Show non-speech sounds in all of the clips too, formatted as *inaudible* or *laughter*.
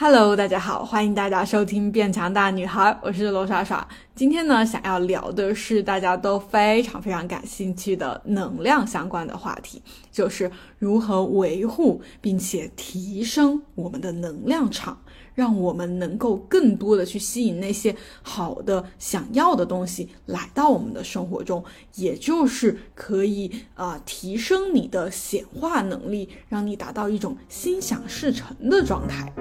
Hello，大家好，欢迎大家收听《变强大女孩》，我是罗莎莎。今天呢，想要聊的是大家都非常非常感兴趣的能量相关的话题，就是如何维护并且提升我们的能量场，让我们能够更多的去吸引那些好的、想要的东西来到我们的生活中，也就是可以啊提升你的显化能力，让你达到一种心想事成的状态。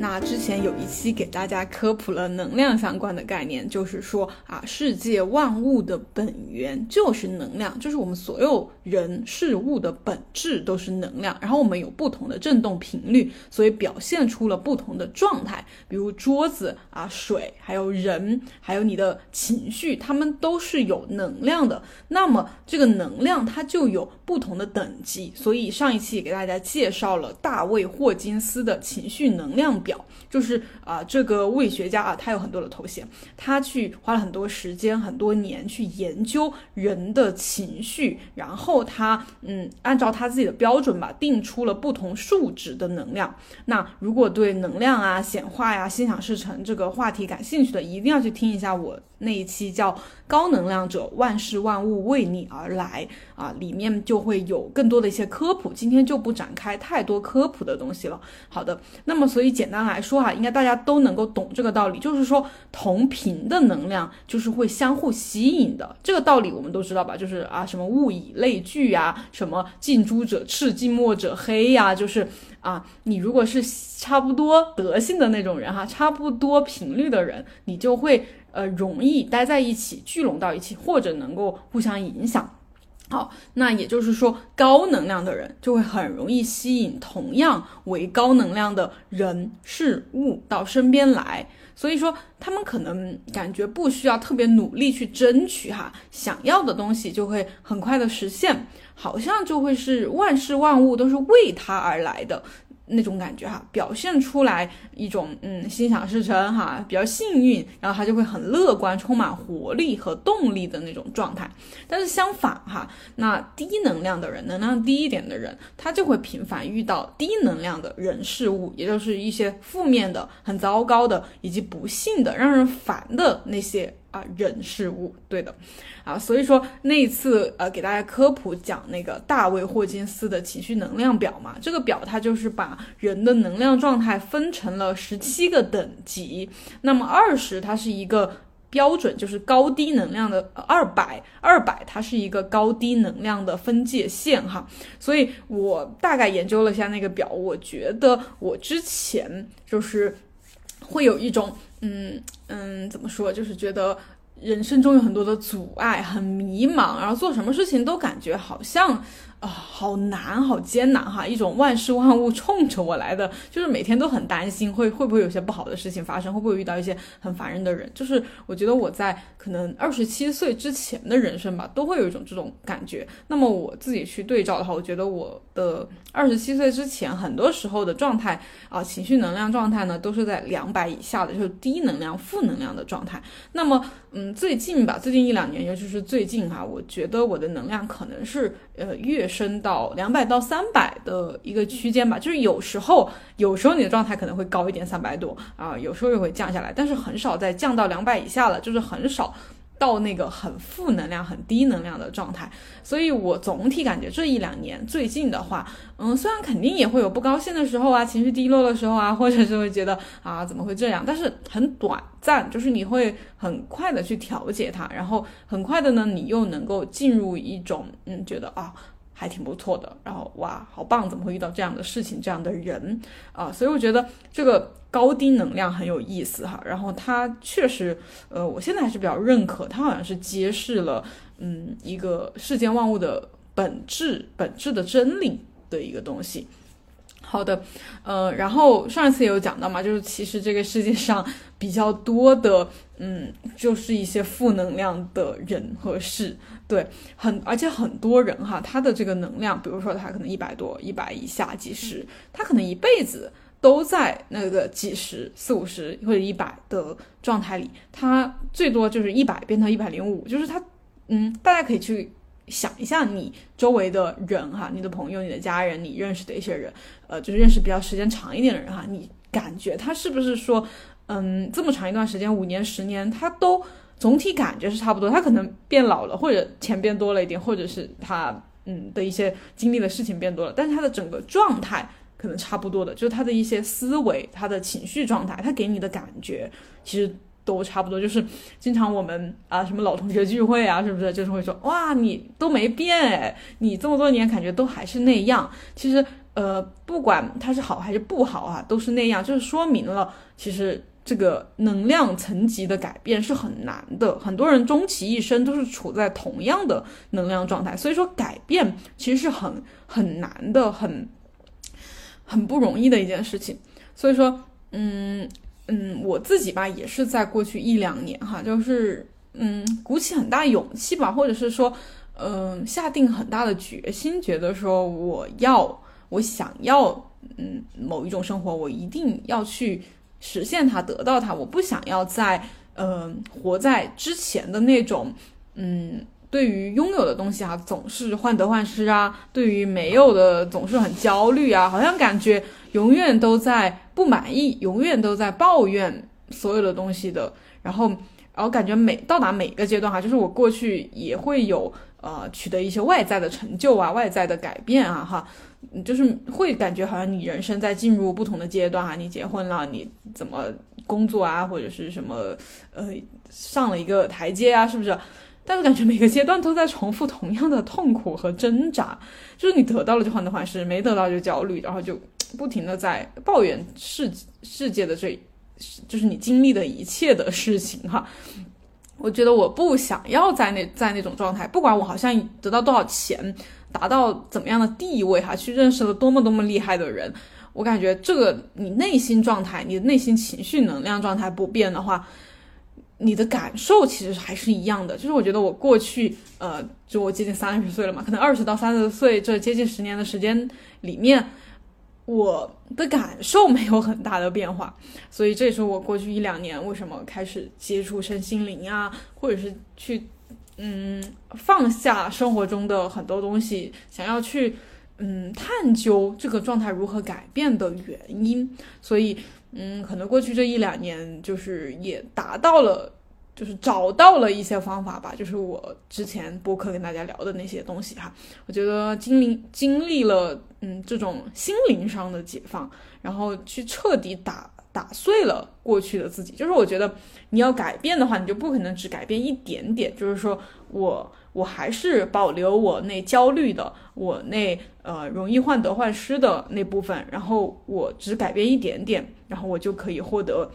那之前有一期给大家科普了能量相关的概念，就是说啊，世界万物的本源就是能量，就是我们所有人事物的本质都是能量。然后我们有不同的振动频率，所以表现出了不同的状态。比如桌子啊、水，还有人，还有你的情绪，它们都是有能量的。那么这个能量它就有不同的等级。所以上一期也给大家介绍了大卫霍金斯的情绪能量。表就是啊，这个物理学家啊，他有很多的头衔，他去花了很多时间、很多年去研究人的情绪，然后他嗯，按照他自己的标准吧，定出了不同数值的能量。那如果对能量啊、显化呀、心想事成这个话题感兴趣的，一定要去听一下我。那一期叫高能量者，万事万物为你而来啊，里面就会有更多的一些科普，今天就不展开太多科普的东西了。好的，那么所以简单来说哈，应该大家都能够懂这个道理，就是说同频的能量就是会相互吸引的，这个道理我们都知道吧？就是啊，什么物以类聚呀，什么近朱者赤，近墨者黑呀，就是啊，你如果是差不多德性的那种人哈，差不多频率的人，你就会。呃，容易待在一起，聚拢到一起，或者能够互相影响。好，那也就是说，高能量的人就会很容易吸引同样为高能量的人事物到身边来。所以说，他们可能感觉不需要特别努力去争取哈，想要的东西就会很快的实现，好像就会是万事万物都是为他而来的。那种感觉哈，表现出来一种嗯心想事成哈，比较幸运，然后他就会很乐观，充满活力和动力的那种状态。但是相反哈，那低能量的人，能量低一点的人，他就会频繁遇到低能量的人事物，也就是一些负面的、很糟糕的以及不幸的、让人烦的那些。啊，人事物，对的，啊，所以说那一次，呃，给大家科普讲那个大卫霍金斯的情绪能量表嘛，这个表它就是把人的能量状态分成了十七个等级，那么二十它是一个标准，就是高低能量的二百，二百它是一个高低能量的分界线哈，所以我大概研究了一下那个表，我觉得我之前就是会有一种。嗯嗯，怎么说？就是觉得人生中有很多的阻碍，很迷茫，然后做什么事情都感觉好像。啊，好难，好艰难哈！一种万事万物冲着我来的，就是每天都很担心会会不会有些不好的事情发生，会不会遇到一些很烦人的人。就是我觉得我在可能二十七岁之前的人生吧，都会有一种这种感觉。那么我自己去对照的话，我觉得我的二十七岁之前很多时候的状态啊，情绪能量状态呢，都是在两百以下的，就是低能量、负能量的状态。那么，嗯，最近吧，最近一两年，尤其是最近哈，我觉得我的能量可能是呃越。升到两百到三百的一个区间吧，就是有时候，有时候你的状态可能会高一点，三百多啊，有时候又会降下来，但是很少再降到两百以下了，就是很少。到那个很负能量、很低能量的状态，所以我总体感觉这一两年最近的话，嗯，虽然肯定也会有不高兴的时候啊，情绪低落的时候啊，或者是会觉得啊怎么会这样，但是很短暂，就是你会很快的去调节它，然后很快的呢，你又能够进入一种嗯，觉得啊。还挺不错的，然后哇，好棒！怎么会遇到这样的事情、这样的人啊？所以我觉得这个高低能量很有意思哈。然后它确实，呃，我现在还是比较认可，它好像是揭示了，嗯，一个世间万物的本质、本质的真理的一个东西。好的，呃，然后上一次也有讲到嘛，就是其实这个世界上比较多的，嗯，就是一些负能量的人和事，对，很而且很多人哈，他的这个能量，比如说他可能一百多、一百以下、几十，他可能一辈子都在那个几十、四五十或者一百的状态里，他最多就是一百变到一百零五，就是他，嗯，大家可以去。想一下你周围的人哈，你的朋友、你的家人、你认识的一些人，呃，就是认识比较时间长一点的人哈，你感觉他是不是说，嗯，这么长一段时间，五年、十年，他都总体感觉是差不多，他可能变老了，或者钱变多了一点，或者是他嗯的一些经历的事情变多了，但是他的整个状态可能差不多的，就是他的一些思维、他的情绪状态，他给你的感觉其实。都差不多，就是经常我们啊，什么老同学聚会啊，是不是就是会说哇，你都没变哎，你这么多年感觉都还是那样。其实呃，不管它是好还是不好啊，都是那样，就是说明了其实这个能量层级的改变是很难的。很多人终其一生都是处在同样的能量状态，所以说改变其实是很很难的，很很不容易的一件事情。所以说，嗯。嗯，我自己吧，也是在过去一两年哈，就是嗯，鼓起很大勇气吧，或者是说，嗯，下定很大的决心，觉得说我要，我想要，嗯，某一种生活，我一定要去实现它，得到它，我不想要在，嗯，活在之前的那种，嗯。对于拥有的东西啊，总是患得患失啊；对于没有的，总是很焦虑啊，好像感觉永远都在不满意，永远都在抱怨所有的东西的。然后，然后感觉每到达每个阶段哈，就是我过去也会有呃取得一些外在的成就啊，外在的改变啊，哈，就是会感觉好像你人生在进入不同的阶段啊，你结婚了，你怎么工作啊，或者是什么呃上了一个台阶啊，是不是？但是感觉每个阶段都在重复同样的痛苦和挣扎，就是你得到了就患得患失，没得到就焦虑，然后就不停的在抱怨世世界的这，就是你经历的一切的事情哈。我觉得我不想要在那在那种状态，不管我好像得到多少钱，达到怎么样的地位哈，去认识了多么多么厉害的人，我感觉这个你内心状态，你的内心情绪能量状态不变的话。你的感受其实还是一样的，就是我觉得我过去，呃，就我接近三十岁了嘛，可能二十到三十岁这接近十年的时间里面，我的感受没有很大的变化，所以这也是我过去一两年为什么开始接触身心灵啊，或者是去，嗯，放下生活中的很多东西，想要去，嗯，探究这个状态如何改变的原因，所以。嗯，可能过去这一两年，就是也达到了，就是找到了一些方法吧。就是我之前播客跟大家聊的那些东西哈，我觉得经历经历了，嗯，这种心灵上的解放，然后去彻底打打碎了过去的自己。就是我觉得你要改变的话，你就不可能只改变一点点。就是说我。我还是保留我那焦虑的，我那呃容易患得患失的那部分，然后我只改变一点点，然后我就可以获得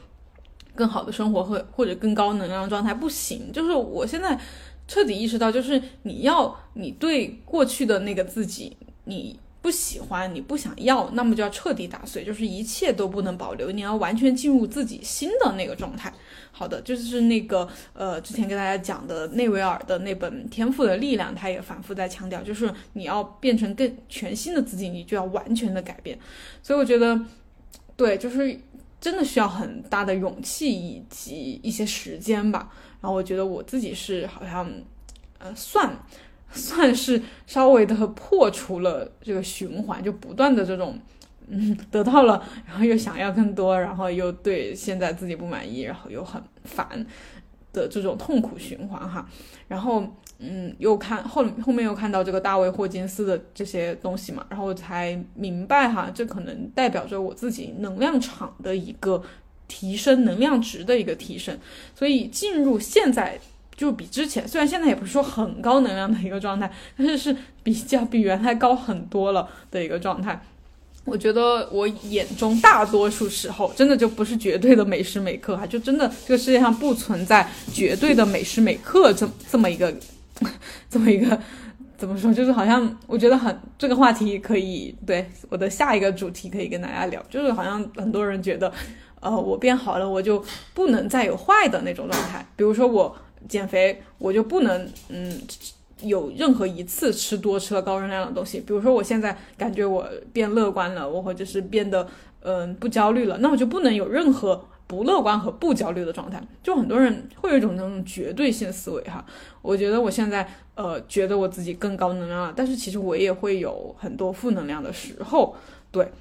更好的生活和或者更高能量状态。不行，就是我现在彻底意识到，就是你要你对过去的那个自己，你。不喜欢你不想要，那么就要彻底打碎，就是一切都不能保留，你要完全进入自己新的那个状态。好的，就是那个呃，之前跟大家讲的内维尔的那本《天赋的力量》，他也反复在强调，就是你要变成更全新的自己，你就要完全的改变。所以我觉得，对，就是真的需要很大的勇气以及一些时间吧。然后我觉得我自己是好像，呃，算。*laughs* 算是稍微的破除了这个循环，就不断的这种，嗯，*laughs* 得到了，然后又想要更多，然后又对现在自己不满意，然后又很烦的这种痛苦循环哈。然后，嗯，又看后后面又看到这个大卫霍金斯的这些东西嘛，然后才明白哈，这可能代表着我自己能量场的一个提升，能量值的一个提升，所以进入现在。就比之前，虽然现在也不是说很高能量的一个状态，但是是比较比原来高很多了的一个状态。我觉得我眼中大多数时候，真的就不是绝对的每时每刻哈，就真的这个世界上不存在绝对的每时每刻这这么一个 *laughs* 这么一个怎么说，就是好像我觉得很这个话题可以对我的下一个主题可以跟大家聊，就是好像很多人觉得，呃，我变好了，我就不能再有坏的那种状态，比如说我。减肥，我就不能嗯有任何一次吃多吃了高热量的东西。比如说，我现在感觉我变乐观了，我或者是变得嗯不焦虑了，那我就不能有任何不乐观和不焦虑的状态。就很多人会有一种那种绝对性思维哈，我觉得我现在呃觉得我自己更高能量了，但是其实我也会有很多负能量的时候，对，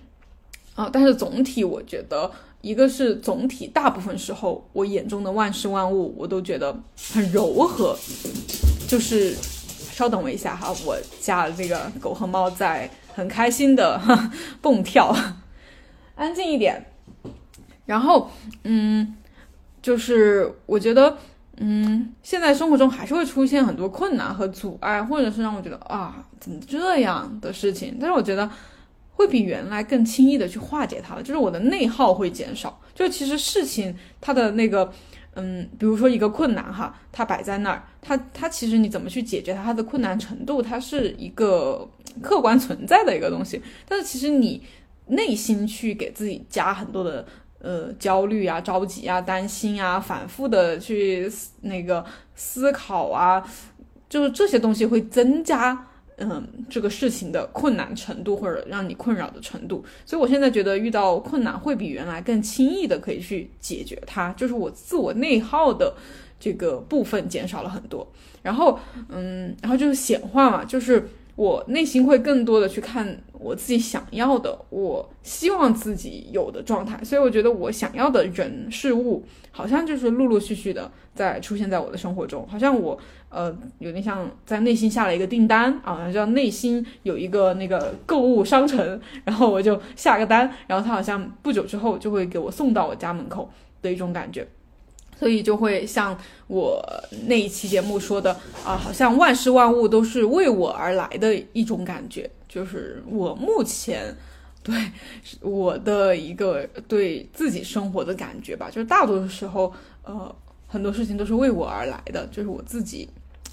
啊，但是总体我觉得。一个是总体，大部分时候我眼中的万事万物，我都觉得很柔和。就是稍等我一下哈，我家的这个狗和猫在很开心的 *laughs* 蹦跳，安静一点。然后，嗯，就是我觉得，嗯，现在生活中还是会出现很多困难和阻碍，或者是让我觉得啊，怎么这样的事情。但是我觉得。会比原来更轻易的去化解它了，就是我的内耗会减少。就其实事情它的那个，嗯，比如说一个困难哈，它摆在那儿，它它其实你怎么去解决它，它的困难程度，它是一个客观存在的一个东西。但是其实你内心去给自己加很多的呃焦虑啊、着急啊、担心啊，反复的去那个思考啊，就是这些东西会增加。嗯，这个事情的困难程度或者让你困扰的程度，所以我现在觉得遇到困难会比原来更轻易的可以去解决它，就是我自我内耗的这个部分减少了很多。然后，嗯，然后就是显化嘛，就是我内心会更多的去看我自己想要的，我希望自己有的状态。所以我觉得我想要的人事物，好像就是陆陆续续的在出现在我的生活中，好像我。呃，有点像在内心下了一个订单啊，叫内心有一个那个购物商城，然后我就下个单，然后他好像不久之后就会给我送到我家门口的一种感觉，所以就会像我那一期节目说的啊，好像万事万物都是为我而来的一种感觉，就是我目前对我的一个对自己生活的感觉吧，就是大多数时候，呃，很多事情都是为我而来的，就是我自己。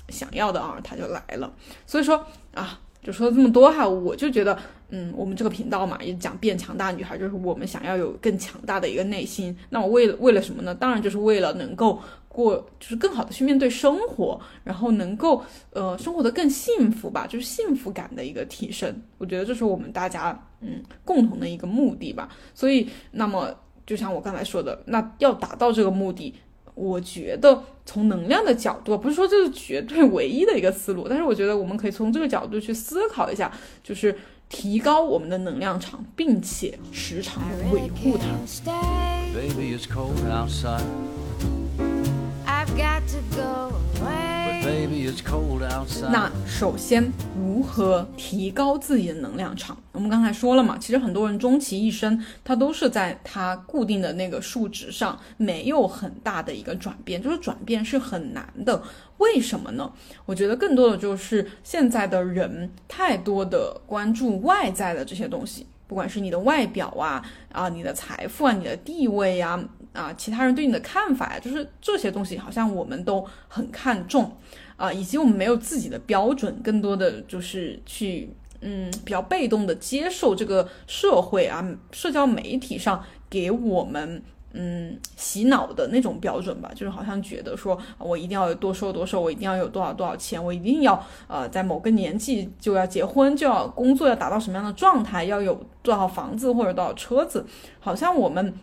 想要的啊，它就来了。所以说啊，就说这么多哈，我就觉得，嗯，我们这个频道嘛，也讲变强大女孩，就是我们想要有更强大的一个内心。那我为了为了什么呢？当然就是为了能够过，就是更好的去面对生活，然后能够呃生活的更幸福吧，就是幸福感的一个提升。我觉得这是我们大家嗯共同的一个目的吧。所以，那么就像我刚才说的，那要达到这个目的。我觉得从能量的角度，不是说这是绝对唯一的一个思路，但是我觉得我们可以从这个角度去思考一下，就是提高我们的能量场，并且时常的维护它。那首先，如何提高自己的能量场？我们刚才说了嘛，其实很多人终其一生，他都是在他固定的那个数值上没有很大的一个转变，就是转变是很难的。为什么呢？我觉得更多的就是现在的人太多的关注外在的这些东西，不管是你的外表啊啊，你的财富啊，你的地位呀。啊，其他人对你的看法呀，就是这些东西，好像我们都很看重啊，以及我们没有自己的标准，更多的就是去嗯比较被动的接受这个社会啊，社交媒体上给我们嗯洗脑的那种标准吧，就是好像觉得说我一定要多瘦多瘦，我一定要有多少多少钱，我一定要呃在某个年纪就要结婚，就要工作，要达到什么样的状态，要有多少房子或者多少车子，好像我们。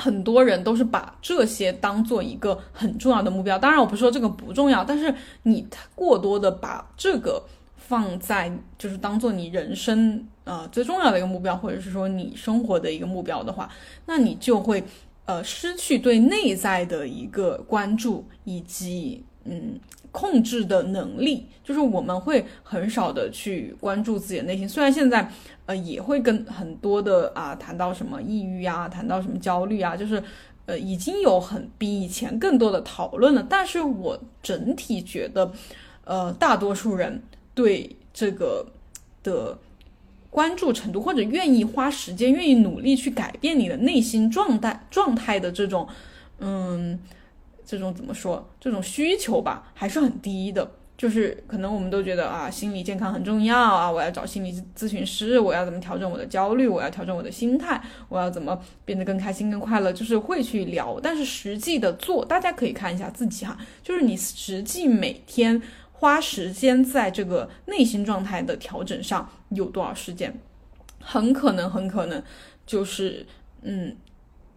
很多人都是把这些当做一个很重要的目标，当然我不是说这个不重要，但是你过多的把这个放在就是当做你人生呃最重要的一个目标，或者是说你生活的一个目标的话，那你就会呃失去对内在的一个关注以及嗯。控制的能力，就是我们会很少的去关注自己的内心。虽然现在，呃，也会跟很多的啊谈到什么抑郁啊，谈到什么焦虑啊，就是呃已经有很比以前更多的讨论了。但是我整体觉得，呃，大多数人对这个的关注程度，或者愿意花时间、愿意努力去改变你的内心状态状态的这种，嗯。这种怎么说？这种需求吧，还是很低的。就是可能我们都觉得啊，心理健康很重要啊，我要找心理咨询师，我要怎么调整我的焦虑，我要调整我的心态，我要怎么变得更开心、更快乐，就是会去聊。但是实际的做，大家可以看一下自己哈，就是你实际每天花时间在这个内心状态的调整上有多少时间，很可能很可能就是嗯。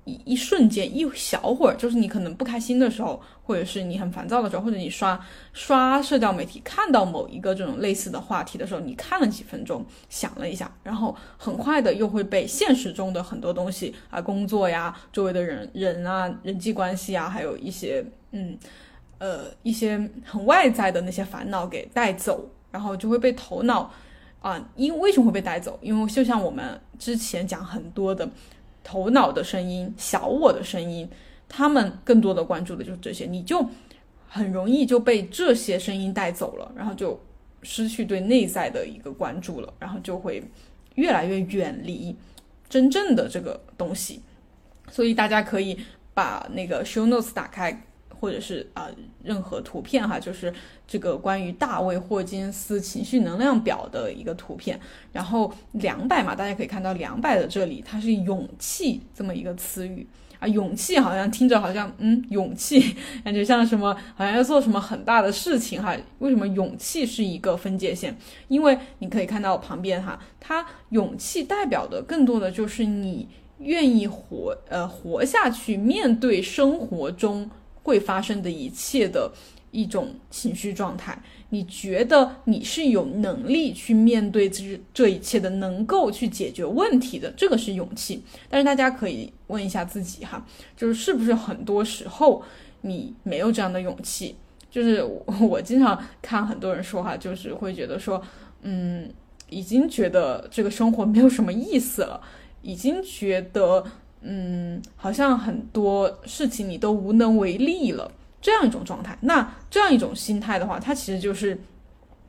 一一瞬间一小会儿，就是你可能不开心的时候，或者是你很烦躁的时候，或者你刷刷社交媒体看到某一个这种类似的话题的时候，你看了几分钟，想了一下，然后很快的又会被现实中的很多东西啊，工作呀，周围的人人啊，人际关系啊，还有一些嗯呃一些很外在的那些烦恼给带走，然后就会被头脑。啊，因为什么会被带走？因为就像我们之前讲很多的头脑的声音、小我的声音，他们更多的关注的就是这些，你就很容易就被这些声音带走了，然后就失去对内在的一个关注了，然后就会越来越远离真正的这个东西。所以大家可以把那个 show notes 打开。或者是啊，任何图片哈，就是这个关于大卫霍金斯情绪能量表的一个图片。然后两百嘛，大家可以看到两百的这里，它是勇气这么一个词语啊。勇气好像听着好像嗯，勇气感觉像什么，好像要做什么很大的事情哈。为什么勇气是一个分界线？因为你可以看到旁边哈，它勇气代表的更多的就是你愿意活呃活下去，面对生活中。会发生的一切的一种情绪状态，你觉得你是有能力去面对这这一切的，能够去解决问题的，这个是勇气。但是大家可以问一下自己哈，就是是不是很多时候你没有这样的勇气？就是我经常看很多人说哈，就是会觉得说，嗯，已经觉得这个生活没有什么意思了，已经觉得。嗯，好像很多事情你都无能为力了，这样一种状态。那这样一种心态的话，它其实就是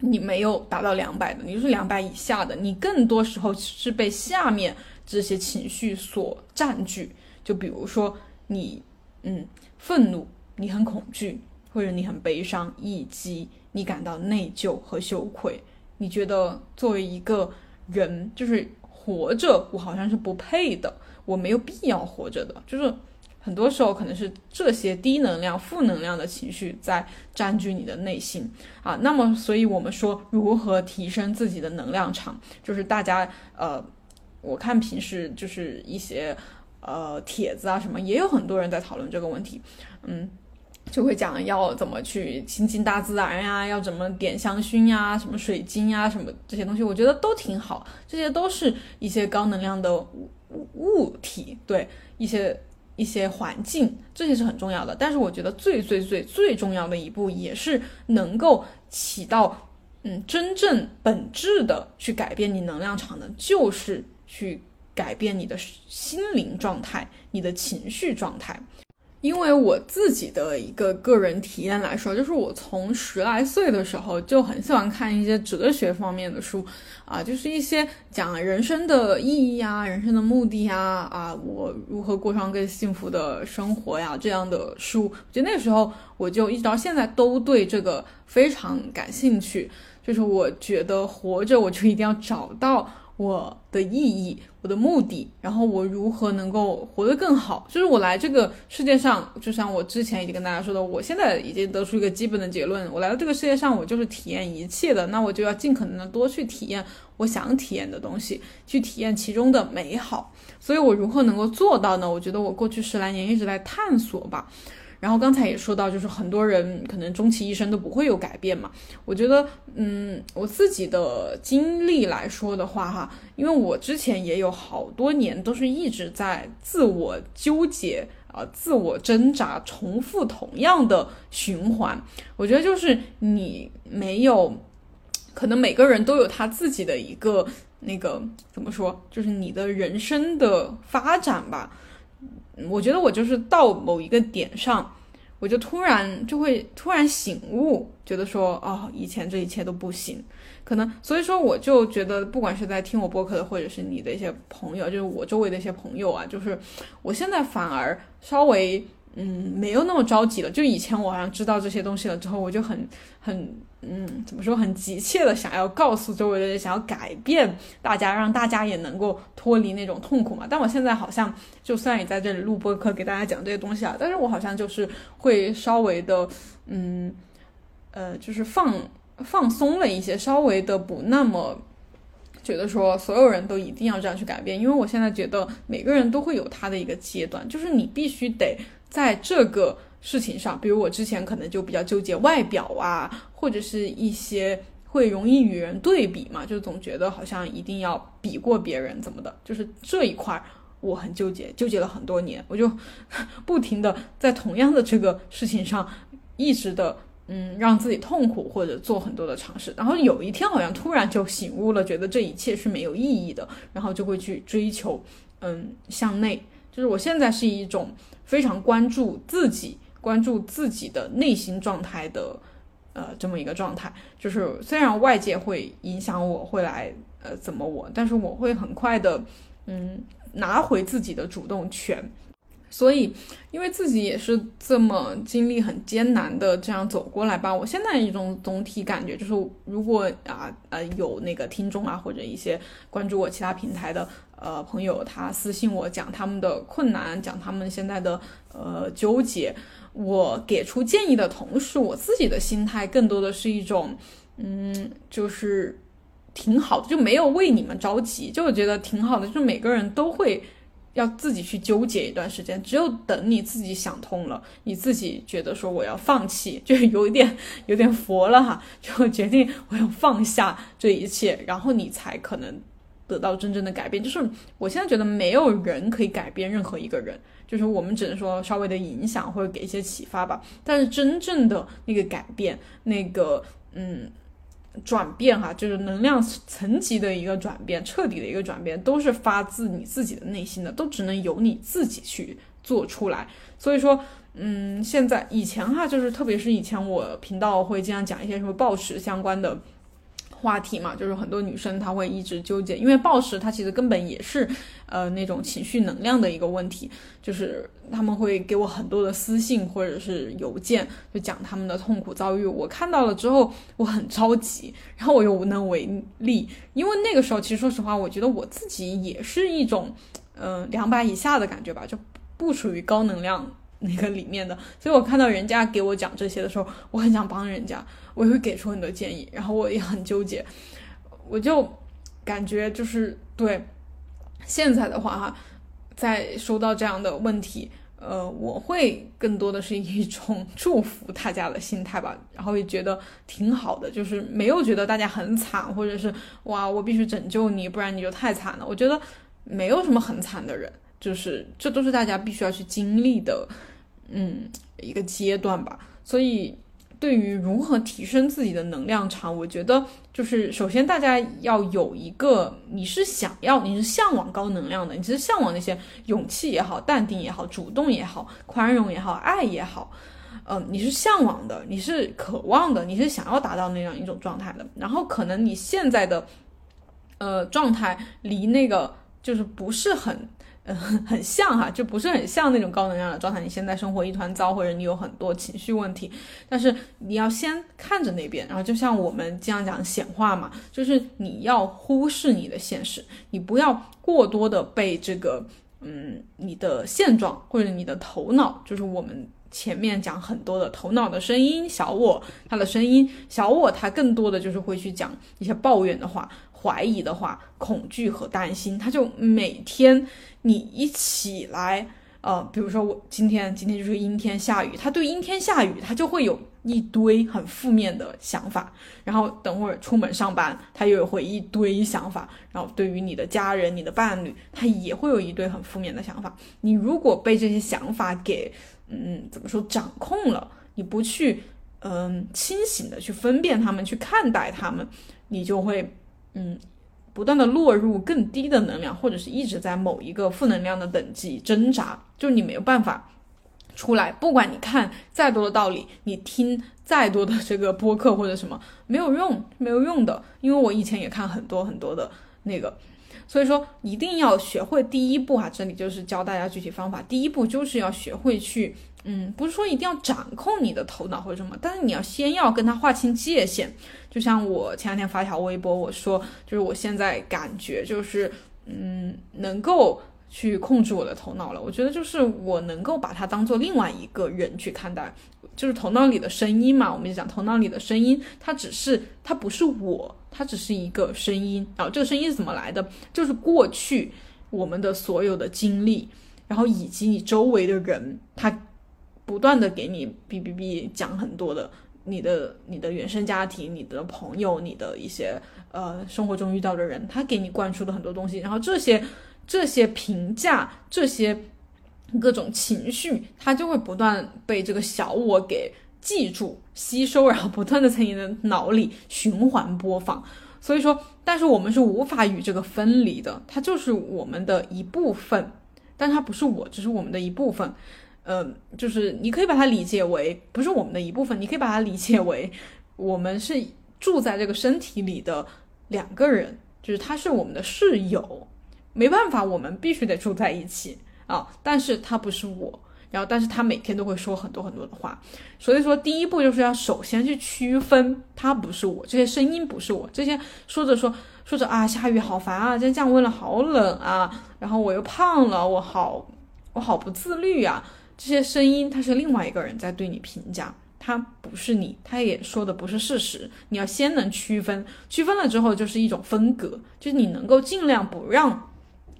你没有达到两百的，你就是两百以下的。你更多时候是被下面这些情绪所占据。就比如说你，嗯，愤怒，你很恐惧，或者你很悲伤，以及你感到内疚和羞愧。你觉得作为一个人，就是活着，我好像是不配的。我没有必要活着的，就是很多时候可能是这些低能量、负能量的情绪在占据你的内心啊。那么，所以我们说如何提升自己的能量场，就是大家呃，我看平时就是一些呃帖子啊什么，也有很多人在讨论这个问题，嗯，就会讲要怎么去亲近大自然呀，要怎么点香薰呀，什么水晶呀，什么这些东西，我觉得都挺好，这些都是一些高能量的。物体对一些一些环境，这些是很重要的。但是我觉得最最最最重要的一步，也是能够起到嗯真正本质的去改变你能量场的，就是去改变你的心灵状态、你的情绪状态。因为我自己的一个个人体验来说，就是我从十来岁的时候就很喜欢看一些哲学方面的书，啊，就是一些讲人生的意义呀、人生的目的呀，啊，我如何过上更幸福的生活呀这样的书。就那个时候，我就一直到现在都对这个非常感兴趣。就是我觉得活着，我就一定要找到。我的意义，我的目的，然后我如何能够活得更好？就是我来这个世界上，就像我之前已经跟大家说的，我现在已经得出一个基本的结论：我来到这个世界上，我就是体验一切的。那我就要尽可能的多去体验我想体验的东西，去体验其中的美好。所以，我如何能够做到呢？我觉得我过去十来年一直在探索吧。然后刚才也说到，就是很多人可能终其一生都不会有改变嘛。我觉得，嗯，我自己的经历来说的话，哈，因为我之前也有好多年都是一直在自我纠结啊、自我挣扎、重复同样的循环。我觉得就是你没有，可能每个人都有他自己的一个那个怎么说，就是你的人生的发展吧。我觉得我就是到某一个点上，我就突然就会突然醒悟，觉得说，哦，以前这一切都不行，可能，所以说我就觉得，不管是在听我播客的，或者是你的一些朋友，就是我周围的一些朋友啊，就是我现在反而稍微。嗯，没有那么着急了。就以前我好像知道这些东西了之后，我就很很嗯，怎么说，很急切的想要告诉周围的人，想要改变大家，让大家也能够脱离那种痛苦嘛。但我现在好像，就算也在这里录播课给大家讲这些东西啊，但是我好像就是会稍微的，嗯，呃，就是放放松了一些，稍微的不那么觉得说所有人都一定要这样去改变，因为我现在觉得每个人都会有他的一个阶段，就是你必须得在这个事情上，比如我之前可能就比较纠结外表啊，或者是一些会容易与人对比嘛，就总觉得好像一定要比过别人怎么的，就是这一块我很纠结，纠结了很多年，我就 *laughs* 不停的在同样的这个事情上一直的。嗯，让自己痛苦或者做很多的尝试，然后有一天好像突然就醒悟了，觉得这一切是没有意义的，然后就会去追求，嗯，向内。就是我现在是一种非常关注自己、关注自己的内心状态的，呃，这么一个状态。就是虽然外界会影响我，会来呃怎么我，但是我会很快的，嗯，拿回自己的主动权。所以，因为自己也是这么经历很艰难的这样走过来吧，我现在一种总体感觉就是，如果啊呃有那个听众啊或者一些关注我其他平台的呃朋友，他私信我讲他们的困难，讲他们现在的呃纠结，我给出建议的同时，我自己的心态更多的是一种，嗯，就是挺好的，就没有为你们着急，就我觉得挺好的，就每个人都会。要自己去纠结一段时间，只有等你自己想通了，你自己觉得说我要放弃，就有一点 *laughs* 有点佛了哈，就决定我要放下这一切，然后你才可能得到真正的改变。就是我现在觉得没有人可以改变任何一个人，就是我们只能说稍微的影响或者给一些启发吧。但是真正的那个改变，那个嗯。转变哈，就是能量层级的一个转变，彻底的一个转变，都是发自你自己的内心的，都只能由你自己去做出来。所以说，嗯，现在以前哈，就是特别是以前我频道会经常讲一些什么暴食相关的。话题嘛，就是很多女生她会一直纠结，因为暴食它其实根本也是，呃，那种情绪能量的一个问题，就是他们会给我很多的私信或者是邮件，就讲他们的痛苦遭遇，我看到了之后我很着急，然后我又无能为力，因为那个时候其实说实话，我觉得我自己也是一种，嗯，两百以下的感觉吧，就不属于高能量。那个里面的，所以我看到人家给我讲这些的时候，我很想帮人家，我也会给出很多建议，然后我也很纠结，我就感觉就是对现在的话哈，在收到这样的问题，呃，我会更多的是一种祝福大家的心态吧，然后也觉得挺好的，就是没有觉得大家很惨，或者是哇，我必须拯救你，不然你就太惨了。我觉得没有什么很惨的人，就是这都是大家必须要去经历的。嗯，一个阶段吧。所以，对于如何提升自己的能量场，我觉得就是首先大家要有一个，你是想要，你是向往高能量的，你是向往那些勇气也好、淡定也好、主动也好、宽容也好、爱也好，嗯，你是向往的，你是渴望的，你是想要达到那样一种状态的。然后，可能你现在的呃状态离那个就是不是很。嗯，*laughs* 很像哈，就不是很像那种高能量的状态。你现在生活一团糟，或者你有很多情绪问题，但是你要先看着那边。然后就像我们经常讲显化嘛，就是你要忽视你的现实，你不要过多的被这个，嗯，你的现状或者你的头脑，就是我们前面讲很多的头脑的声音，小我他的声音，小我他更多的就是会去讲一些抱怨的话。怀疑的话，恐惧和担心，他就每天你一起来，呃，比如说我今天今天就是阴天下雨，他对阴天下雨他就会有一堆很负面的想法，然后等会儿出门上班他又会一堆想法，然后对于你的家人、你的伴侣，他也会有一堆很负面的想法。你如果被这些想法给，嗯，怎么说掌控了，你不去，嗯，清醒的去分辨他们，去看待他们，你就会。嗯，不断的落入更低的能量，或者是一直在某一个负能量的等级挣扎，就你没有办法出来。不管你看再多的道理，你听再多的这个播客或者什么，没有用，没有用的。因为我以前也看很多很多的那个，所以说一定要学会第一步哈，这里就是教大家具体方法。第一步就是要学会去。嗯，不是说一定要掌控你的头脑或者什么，但是你要先要跟他划清界限。就像我前两天发条微博，我说就是我现在感觉就是，嗯，能够去控制我的头脑了。我觉得就是我能够把它当做另外一个人去看待，就是头脑里的声音嘛。我们就讲头脑里的声音，它只是它不是我，它只是一个声音。然后这个声音是怎么来的？就是过去我们的所有的经历，然后以及你周围的人，他不断的给你哔哔哔讲很多的。你的你的原生家庭、你的朋友、你的一些呃生活中遇到的人，他给你灌输的很多东西，然后这些这些评价、这些各种情绪，它就会不断被这个小我给记住、吸收，然后不断的在你的脑里循环播放。所以说，但是我们是无法与这个分离的，它就是我们的一部分，但它不是我，只是我们的一部分。嗯，就是你可以把它理解为不是我们的一部分，你可以把它理解为我们是住在这个身体里的两个人，就是他是我们的室友，没办法，我们必须得住在一起啊。但是他不是我，然后但是他每天都会说很多很多的话，所以说第一步就是要首先去区分他不是我，这些声音不是我，这些说着说说着啊，下雨好烦啊，今天降温了好冷啊，然后我又胖了，我好我好不自律啊。这些声音，它是另外一个人在对你评价，他不是你，他也说的不是事实。你要先能区分，区分了之后就是一种分隔，就是你能够尽量不让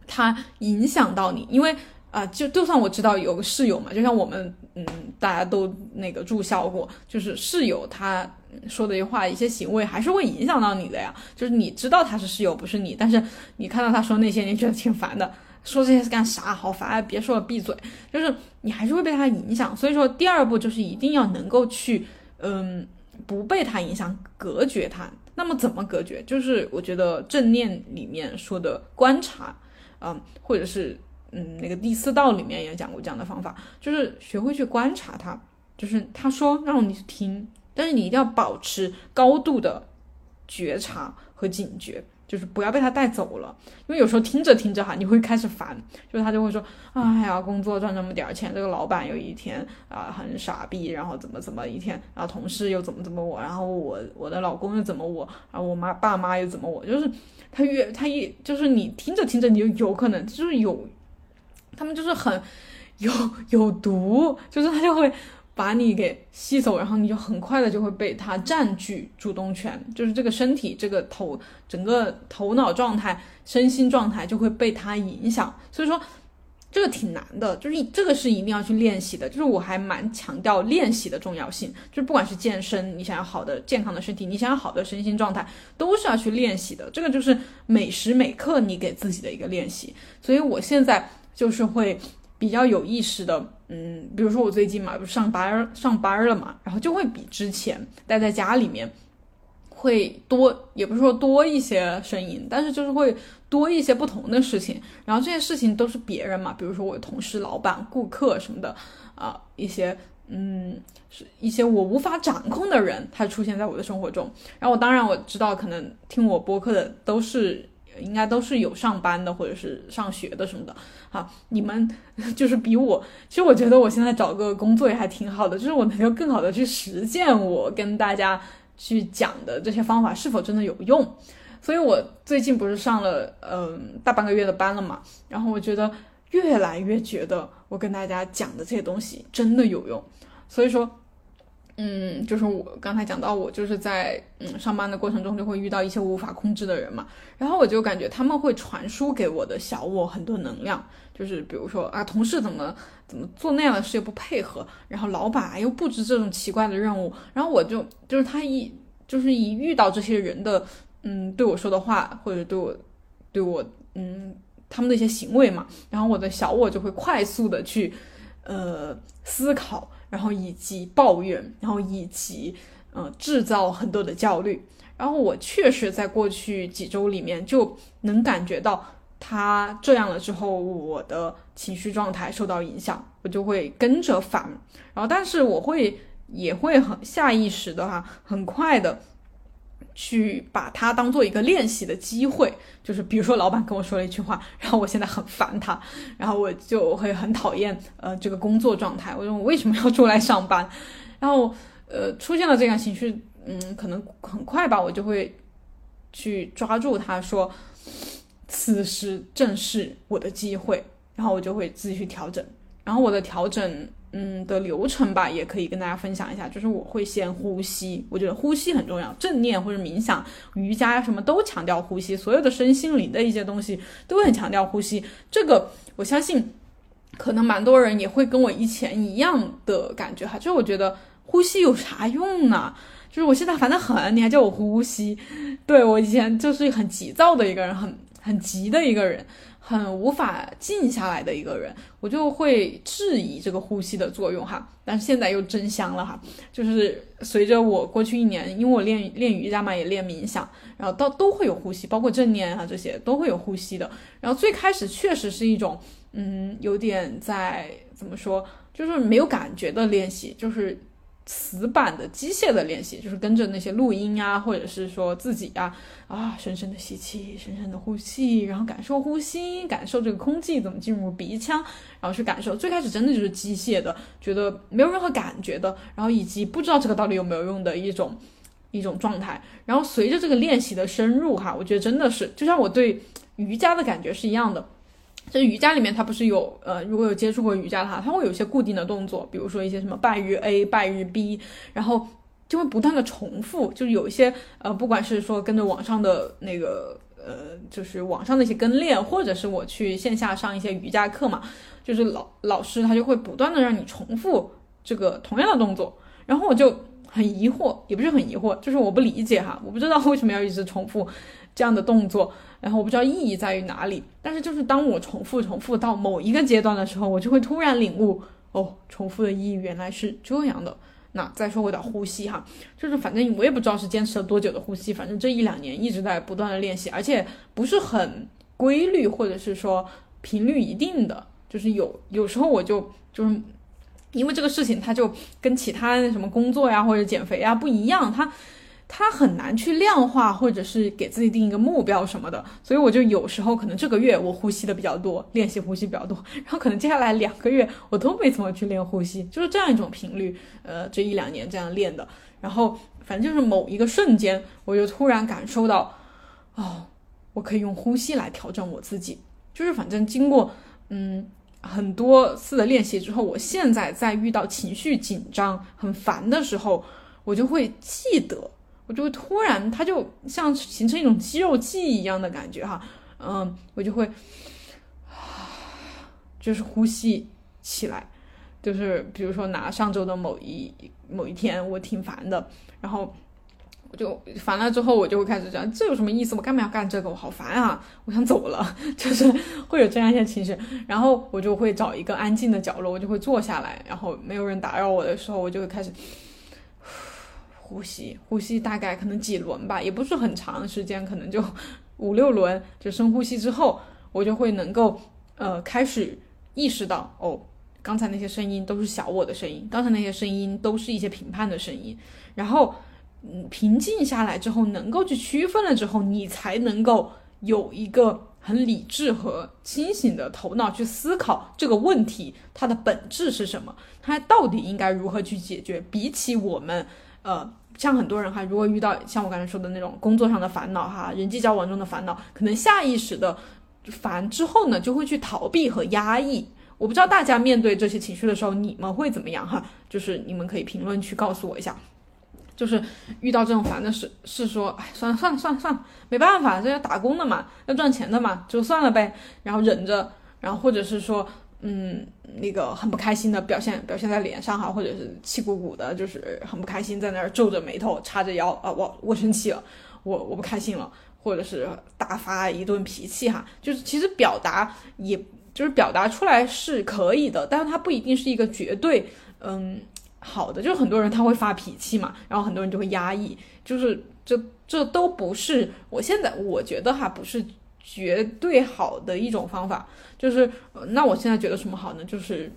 他影响到你。因为啊，就就算我知道有个室友嘛，就像我们嗯，大家都那个住校过，就是室友他说的一些话、一些行为还是会影响到你的呀。就是你知道他是室友，不是你，但是你看到他说那些，你觉得挺烦的。说这些是干啥？好烦啊！别说了，闭嘴。就是你还是会被他影响，所以说第二步就是一定要能够去，嗯，不被他影响，隔绝他。那么怎么隔绝？就是我觉得正念里面说的观察，嗯，或者是嗯那个第四道里面也讲过这样的方法，就是学会去观察他。就是他说让你听，但是你一定要保持高度的觉察和警觉。就是不要被他带走了，因为有时候听着听着哈，你会开始烦，就是他就会说，哎呀，工作赚那么点钱，这个老板有一天啊很傻逼，然后怎么怎么一天，然后同事又怎么怎么我，然后我我的老公又怎么我，然后我妈爸妈又怎么我，就是他越他一就是你听着听着，你就有可能就是有，他们就是很有有毒，就是他就会。把你给吸走，然后你就很快的就会被它占据主动权，就是这个身体、这个头、整个头脑状态、身心状态就会被它影响。所以说，这个挺难的，就是这个是一定要去练习的。就是我还蛮强调练习的重要性，就是不管是健身，你想要好的健康的身体，你想要好的身心状态，都是要去练习的。这个就是每时每刻你给自己的一个练习。所以我现在就是会。比较有意识的，嗯，比如说我最近嘛，不上班上班了嘛，然后就会比之前待在家里面会多，也不是说多一些声音，但是就是会多一些不同的事情。然后这些事情都是别人嘛，比如说我的同事、老板、顾客什么的啊，一些嗯，是一些我无法掌控的人，他出现在我的生活中。然后我当然我知道，可能听我播客的都是。应该都是有上班的或者是上学的什么的，好，你们 *laughs* 就是比我，其实我觉得我现在找个工作也还挺好的，就是我能够更好的去实践我跟大家去讲的这些方法是否真的有用。所以我最近不是上了嗯大半个月的班了嘛，然后我觉得越来越觉得我跟大家讲的这些东西真的有用，所以说。嗯，就是我刚才讲到，我就是在嗯上班的过程中就会遇到一些无法控制的人嘛，然后我就感觉他们会传输给我的小我很多能量，就是比如说啊，同事怎么怎么做那样的事又不配合，然后老板又布置这种奇怪的任务，然后我就就是他一就是一遇到这些人的嗯对我说的话或者对我对我嗯他们的一些行为嘛，然后我的小我就会快速的去呃思考。然后以及抱怨，然后以及嗯制造很多的焦虑，然后我确实在过去几周里面就能感觉到他这样了之后，我的情绪状态受到影响，我就会跟着烦，然后但是我会也会很下意识的哈，很快的。去把它当做一个练习的机会，就是比如说老板跟我说了一句话，*laughs* 然后我现在很烦他，然后我就会很讨厌呃这个工作状态，我说我为什么要出来上班？*laughs* 然后呃出现了这样情绪，嗯，可能很快吧，我就会去抓住他说，此时正是我的机会，然后我就会自己去调整。然后我的调整，嗯的流程吧，也可以跟大家分享一下。就是我会先呼吸，我觉得呼吸很重要。正念或者冥想、瑜伽什么都强调呼吸，所有的身心灵的一些东西都很强调呼吸。这个我相信，可能蛮多人也会跟我以前一样的感觉哈。就是我觉得呼吸有啥用呢？就是我现在烦得很，你还叫我呼吸？*laughs* 对我以前就是很急躁的一个人，很很急的一个人。很无法静下来的一个人，我就会质疑这个呼吸的作用哈。但是现在又真香了哈，就是随着我过去一年，因为我练练瑜伽嘛，也练冥想，然后到都会有呼吸，包括正念啊这些都会有呼吸的。然后最开始确实是一种，嗯，有点在怎么说，就是没有感觉的练习，就是。死板的机械的练习，就是跟着那些录音啊，或者是说自己呀，啊，深深的吸气，深深的呼气，然后感受呼吸，感受这个空气怎么进入鼻腔，然后去感受。最开始真的就是机械的，觉得没有任何感觉的，然后以及不知道这个到底有没有用的一种一种状态。然后随着这个练习的深入，哈，我觉得真的是就像我对瑜伽的感觉是一样的。这瑜伽里面，它不是有呃，如果有接触过瑜伽的话，它会有一些固定的动作，比如说一些什么拜日 A、拜日 B，然后就会不断的重复。就是有一些呃，不管是说跟着网上的那个呃，就是网上的一些跟练，或者是我去线下上一些瑜伽课嘛，就是老老师他就会不断的让你重复这个同样的动作，然后我就很疑惑，也不是很疑惑，就是我不理解哈，我不知道为什么要一直重复这样的动作。然后我不知道意义在于哪里，但是就是当我重复重复到某一个阶段的时候，我就会突然领悟，哦，重复的意义原来是这样的。那再说回到呼吸哈，就是反正我也不知道是坚持了多久的呼吸，反正这一两年一直在不断的练习，而且不是很规律，或者是说频率一定的，就是有有时候我就就是因为这个事情，它就跟其他什么工作呀或者减肥呀不一样，它。它很难去量化，或者是给自己定一个目标什么的，所以我就有时候可能这个月我呼吸的比较多，练习呼吸比较多，*laughs* 然后可能接下来两个月我都没怎么去练呼吸，就是这样一种频率。呃，这一两年这样练的，然后反正就是某一个瞬间，我就突然感受到，哦，我可以用呼吸来调整我自己。就是反正经过嗯很多次的练习之后，我现在在遇到情绪紧张、很烦的时候，我就会记得。我就会突然，它就像形成一种肌肉记忆一样的感觉哈，嗯，我就会，就是呼吸起来，就是比如说拿上周的某一某一天，我挺烦的，然后我就烦了之后，我就会开始讲，这有什么意思？我干嘛要干这个？我好烦啊！我想走了，*laughs* 就是会有这样一些情绪，然后我就会找一个安静的角落，我就会坐下来，然后没有人打扰我的时候，我就会开始。呼吸，呼吸大概可能几轮吧，也不是很长时间，可能就 *laughs* 五六轮。就深呼吸之后，我就会能够呃开始意识到，哦，刚才那些声音都是小我的声音，刚才那些声音都是一些评判的声音。然后，嗯，平静下来之后，能够去区分了之后，你才能够有一个很理智和清醒的头脑去思考这个问题它的本质是什么，它到底应该如何去解决。比起我们。呃，像很多人哈，如果遇到像我刚才说的那种工作上的烦恼哈，人际交往中的烦恼，可能下意识的烦之后呢，就会去逃避和压抑。我不知道大家面对这些情绪的时候，你们会怎么样哈？就是你们可以评论区告诉我一下。就是遇到这种烦的事，是说，哎，算了算了算了算了，没办法，这要打工的嘛，要赚钱的嘛，就算了呗，然后忍着，然后或者是说。嗯，那个很不开心的表现表现在脸上哈，或者是气鼓鼓的，就是很不开心，在那儿皱着眉头，叉着腰啊，我我生气了，我我不开心了，或者是大发一顿脾气哈，*laughs* 就是其实表达也就是表达出来是可以的，但是它不一定是一个绝对嗯好的，就是很多人他会发脾气嘛，然后很多人就会压抑，就是这这都不是我现在我觉得哈不是。绝对好的一种方法就是，那我现在觉得什么好呢？就是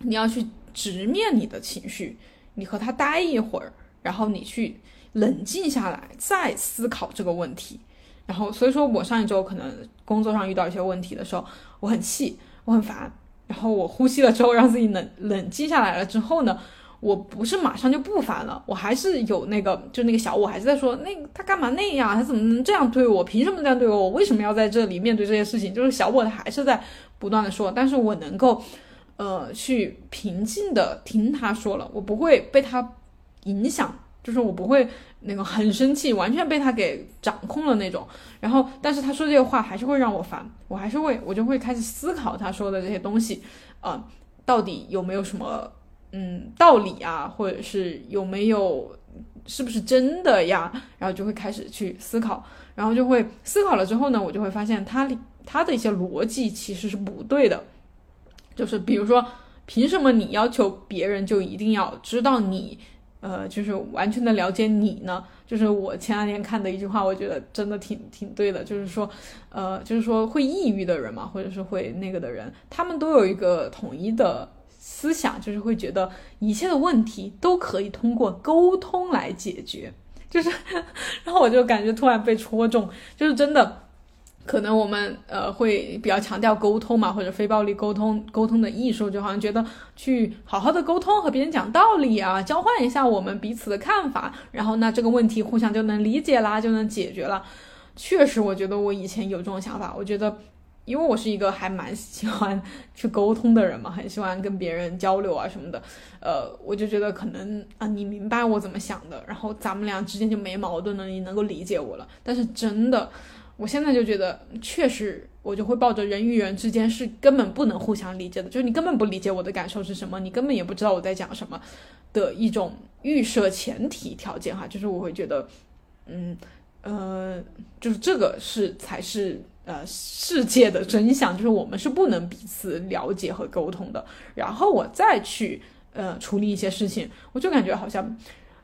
你要去直面你的情绪，你和他待一会儿，然后你去冷静下来，再思考这个问题。然后，所以说我上一周可能工作上遇到一些问题的时候，我很气，我很烦。然后我呼吸了之后，让自己冷冷静下来了之后呢，我不是马上就不烦了，我还是有那个，就那个小我还是在说，那他干嘛那样？他怎么能这样对我？凭什么这样对我？我为什么要在这里面对这些事情？就是小我他还是在不断的说，但是我能够，呃，去平静的听他说了，我不会被他影响，就是我不会那个很生气，完全被他给掌控了那种。然后，但是他说这些话还是会让我烦，我还是会，我就会开始思考他说的这些东西，啊，到底有没有什么？嗯，道理啊，或者是有没有，是不是真的呀？然后就会开始去思考，然后就会思考了之后呢，我就会发现他他的一些逻辑其实是不对的。就是比如说，凭什么你要求别人就一定要知道你，呃，就是完全的了解你呢？就是我前两天看的一句话，我觉得真的挺挺对的，就是说，呃，就是说会抑郁的人嘛，或者是会那个的人，他们都有一个统一的。思想就是会觉得一切的问题都可以通过沟通来解决，*laughs* 就是，*laughs* 然后我就感觉突然被戳中，就是真的，可能我们呃会比较强调沟通嘛，或者非暴力沟通，沟通的艺术，就好像觉得去好好的沟通，和别人讲道理啊，交换一下我们彼此的看法，然后那这个问题互相就能理解啦，就能解决了。确实，我觉得我以前有这种想法，我觉得。因为我是一个还蛮喜欢去沟通的人嘛，很喜欢跟别人交流啊什么的，呃，我就觉得可能啊，你明白我怎么想的，然后咱们俩之间就没矛盾了，你能够理解我了。但是真的，我现在就觉得，确实我就会抱着人与人之间是根本不能互相理解的，就是你根本不理解我的感受是什么，你根本也不知道我在讲什么的一种预设前提条件哈，就是我会觉得，嗯呃，就是这个是才是。呃，世界的真相就是我们是不能彼此了解和沟通的。然后我再去呃处理一些事情，我就感觉好像，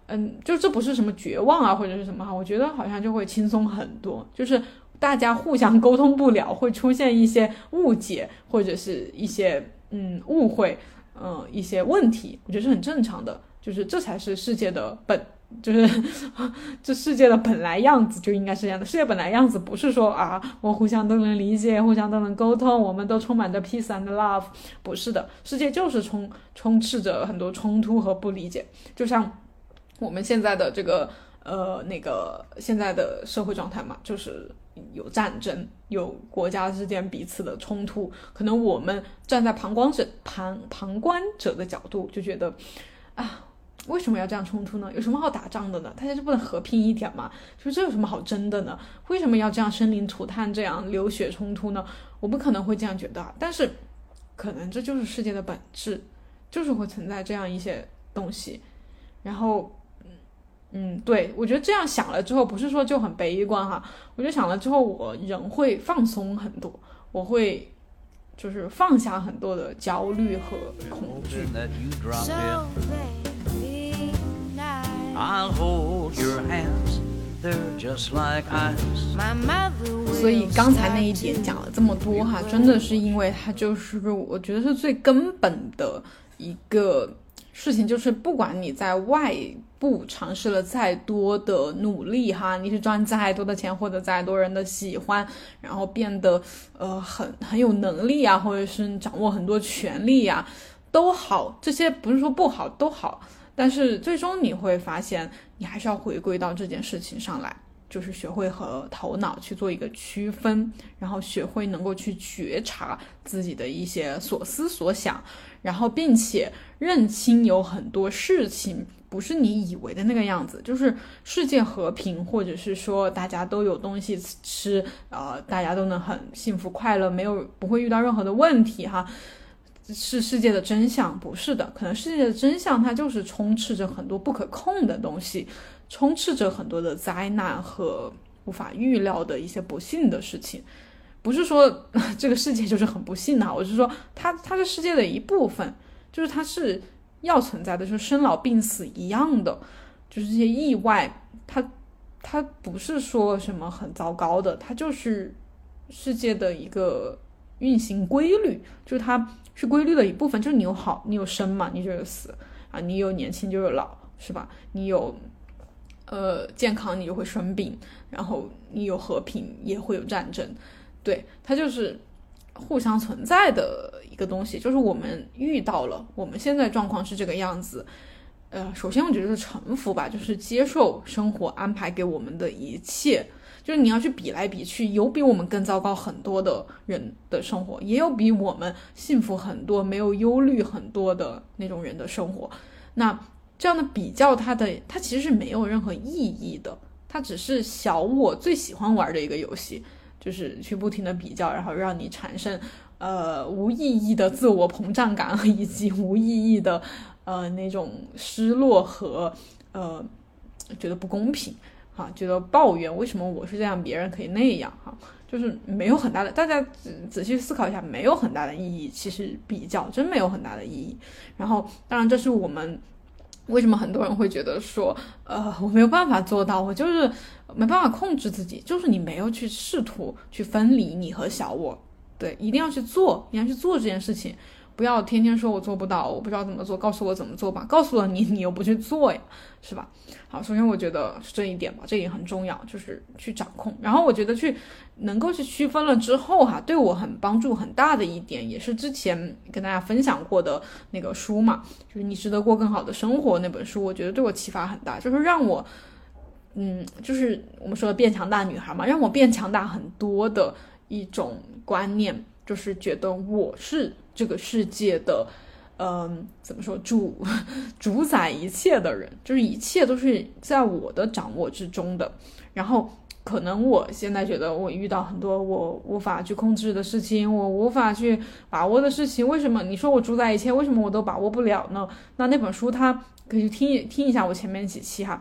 嗯，就这不是什么绝望啊或者是什么哈，我觉得好像就会轻松很多。就是大家互相沟通不了，会出现一些误解或者是一些嗯误会，嗯一些问题，我觉得是很正常的。就是这才是世界的本。就是 *laughs* 这世界的本来样子就应该是这样的。世界本来样子不是说啊，我互相都能理解，互相都能沟通，我们都充满着 peace and love。不是的，世界就是充充斥着很多冲突和不理解。就像我们现在的这个呃那个现在的社会状态嘛，就是有战争，有国家之间彼此的冲突。可能我们站在旁观者旁旁观者的角度就觉得啊。为什么要这样冲突呢？有什么好打仗的呢？大家就不能和平一点吗？就是这有什么好争的呢？为什么要这样生灵涂炭、这样流血冲突呢？我不可能会这样觉得，但是可能这就是世界的本质，就是会存在这样一些东西。然后，嗯嗯，对我觉得这样想了之后，不是说就很悲观哈。我觉得想了之后，我人会放松很多，我会就是放下很多的焦虑和恐惧。所以刚才那一点讲了这么多哈，真的是因为它就是我觉得是最根本的一个事情，就是不管你在外部尝试了再多的努力哈，你是赚再多的钱，获得再多人的喜欢，然后变得呃很很有能力啊，或者是掌握很多权利呀，都好，这些不是说不好，都好。但是最终你会发现，你还是要回归到这件事情上来，就是学会和头脑去做一个区分，然后学会能够去觉察自己的一些所思所想，然后并且认清有很多事情不是你以为的那个样子，就是世界和平，或者是说大家都有东西吃，呃，大家都能很幸福快乐，没有不会遇到任何的问题哈。是世界的真相，不是的。可能世界的真相，它就是充斥着很多不可控的东西，充斥着很多的灾难和无法预料的一些不幸的事情。不是说 *laughs* 这个世界就是很不幸啊，我是说它它是世界的一部分，就是它是要存在的，就是生老病死一样的，就是这些意外，它它不是说什么很糟糕的，它就是世界的一个运行规律，就是它。是规律的一部分，就是你有好，你有生嘛，你就有死啊；你有年轻就有老，是吧？你有呃健康，你就会生病；然后你有和平，也会有战争。对，它就是互相存在的一个东西。就是我们遇到了，我们现在状况是这个样子，呃，首先我觉得是臣服吧，就是接受生活安排给我们的一切。就是你要去比来比去，有比我们更糟糕很多的人的生活，也有比我们幸福很多、没有忧虑很多的那种人的生活。那这样的比较，它的它其实是没有任何意义的，它只是小我最喜欢玩的一个游戏，就是去不停的比较，然后让你产生呃无意义的自我膨胀感，以及无意义的呃那种失落和呃觉得不公平。哈，觉得抱怨为什么我是这样，别人可以那样哈，就是没有很大的。大家仔仔细思考一下，没有很大的意义。其实比较真没有很大的意义。然后，当然这是我们为什么很多人会觉得说，呃，我没有办法做到，我就是没办法控制自己，就是你没有去试图去分离你和小我。对，一定要去做，你要去做这件事情。不要天天说我做不到，我不知道怎么做，告诉我怎么做吧。告诉了你，你又不去做呀，是吧？好，首先我觉得是这一点吧，这一点很重要，就是去掌控。然后我觉得去能够去区分了之后哈，对我很帮助很大的一点，也是之前跟大家分享过的那个书嘛，就是你值得过更好的生活那本书，我觉得对我启发很大，就是让我，嗯，就是我们说的变强大女孩嘛，让我变强大很多的一种观念，就是觉得我是。这个世界的，嗯，怎么说主主宰一切的人，就是一切都是在我的掌握之中的。然后，可能我现在觉得我遇到很多我无法去控制的事情，我无法去把握的事情。为什么你说我主宰一切，为什么我都把握不了呢？那那本书，它可以听听一下我前面几期哈，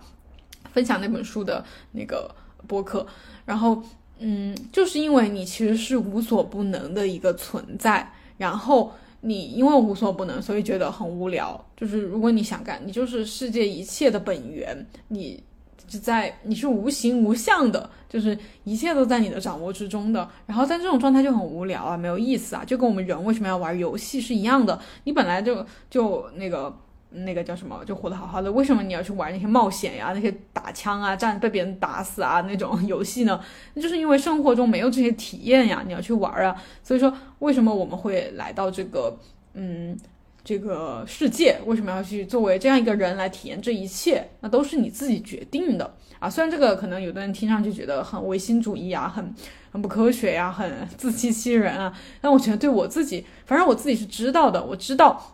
分享那本书的那个播客。然后，嗯，就是因为你其实是无所不能的一个存在。然后你因为无所不能，所以觉得很无聊。就是如果你想干，你就是世界一切的本源，你就在你是无形无相的，就是一切都在你的掌握之中的。然后在这种状态就很无聊啊，没有意思啊，就跟我们人为什么要玩游戏是一样的。你本来就就那个。那个叫什么，就活得好好的，为什么你要去玩那些冒险呀、那些打枪啊、战被别人打死啊那种游戏呢？那 *laughs* 就是因为生活中没有这些体验呀，你要去玩啊。所以说，为什么我们会来到这个嗯这个世界？为什么要去作为这样一个人来体验这一切？那都是你自己决定的啊。虽然这个可能有的人听上去觉得很唯心主义啊，很很不科学呀，很自欺欺人啊，但我觉得对我自己，反正我自己是知道的，我知道。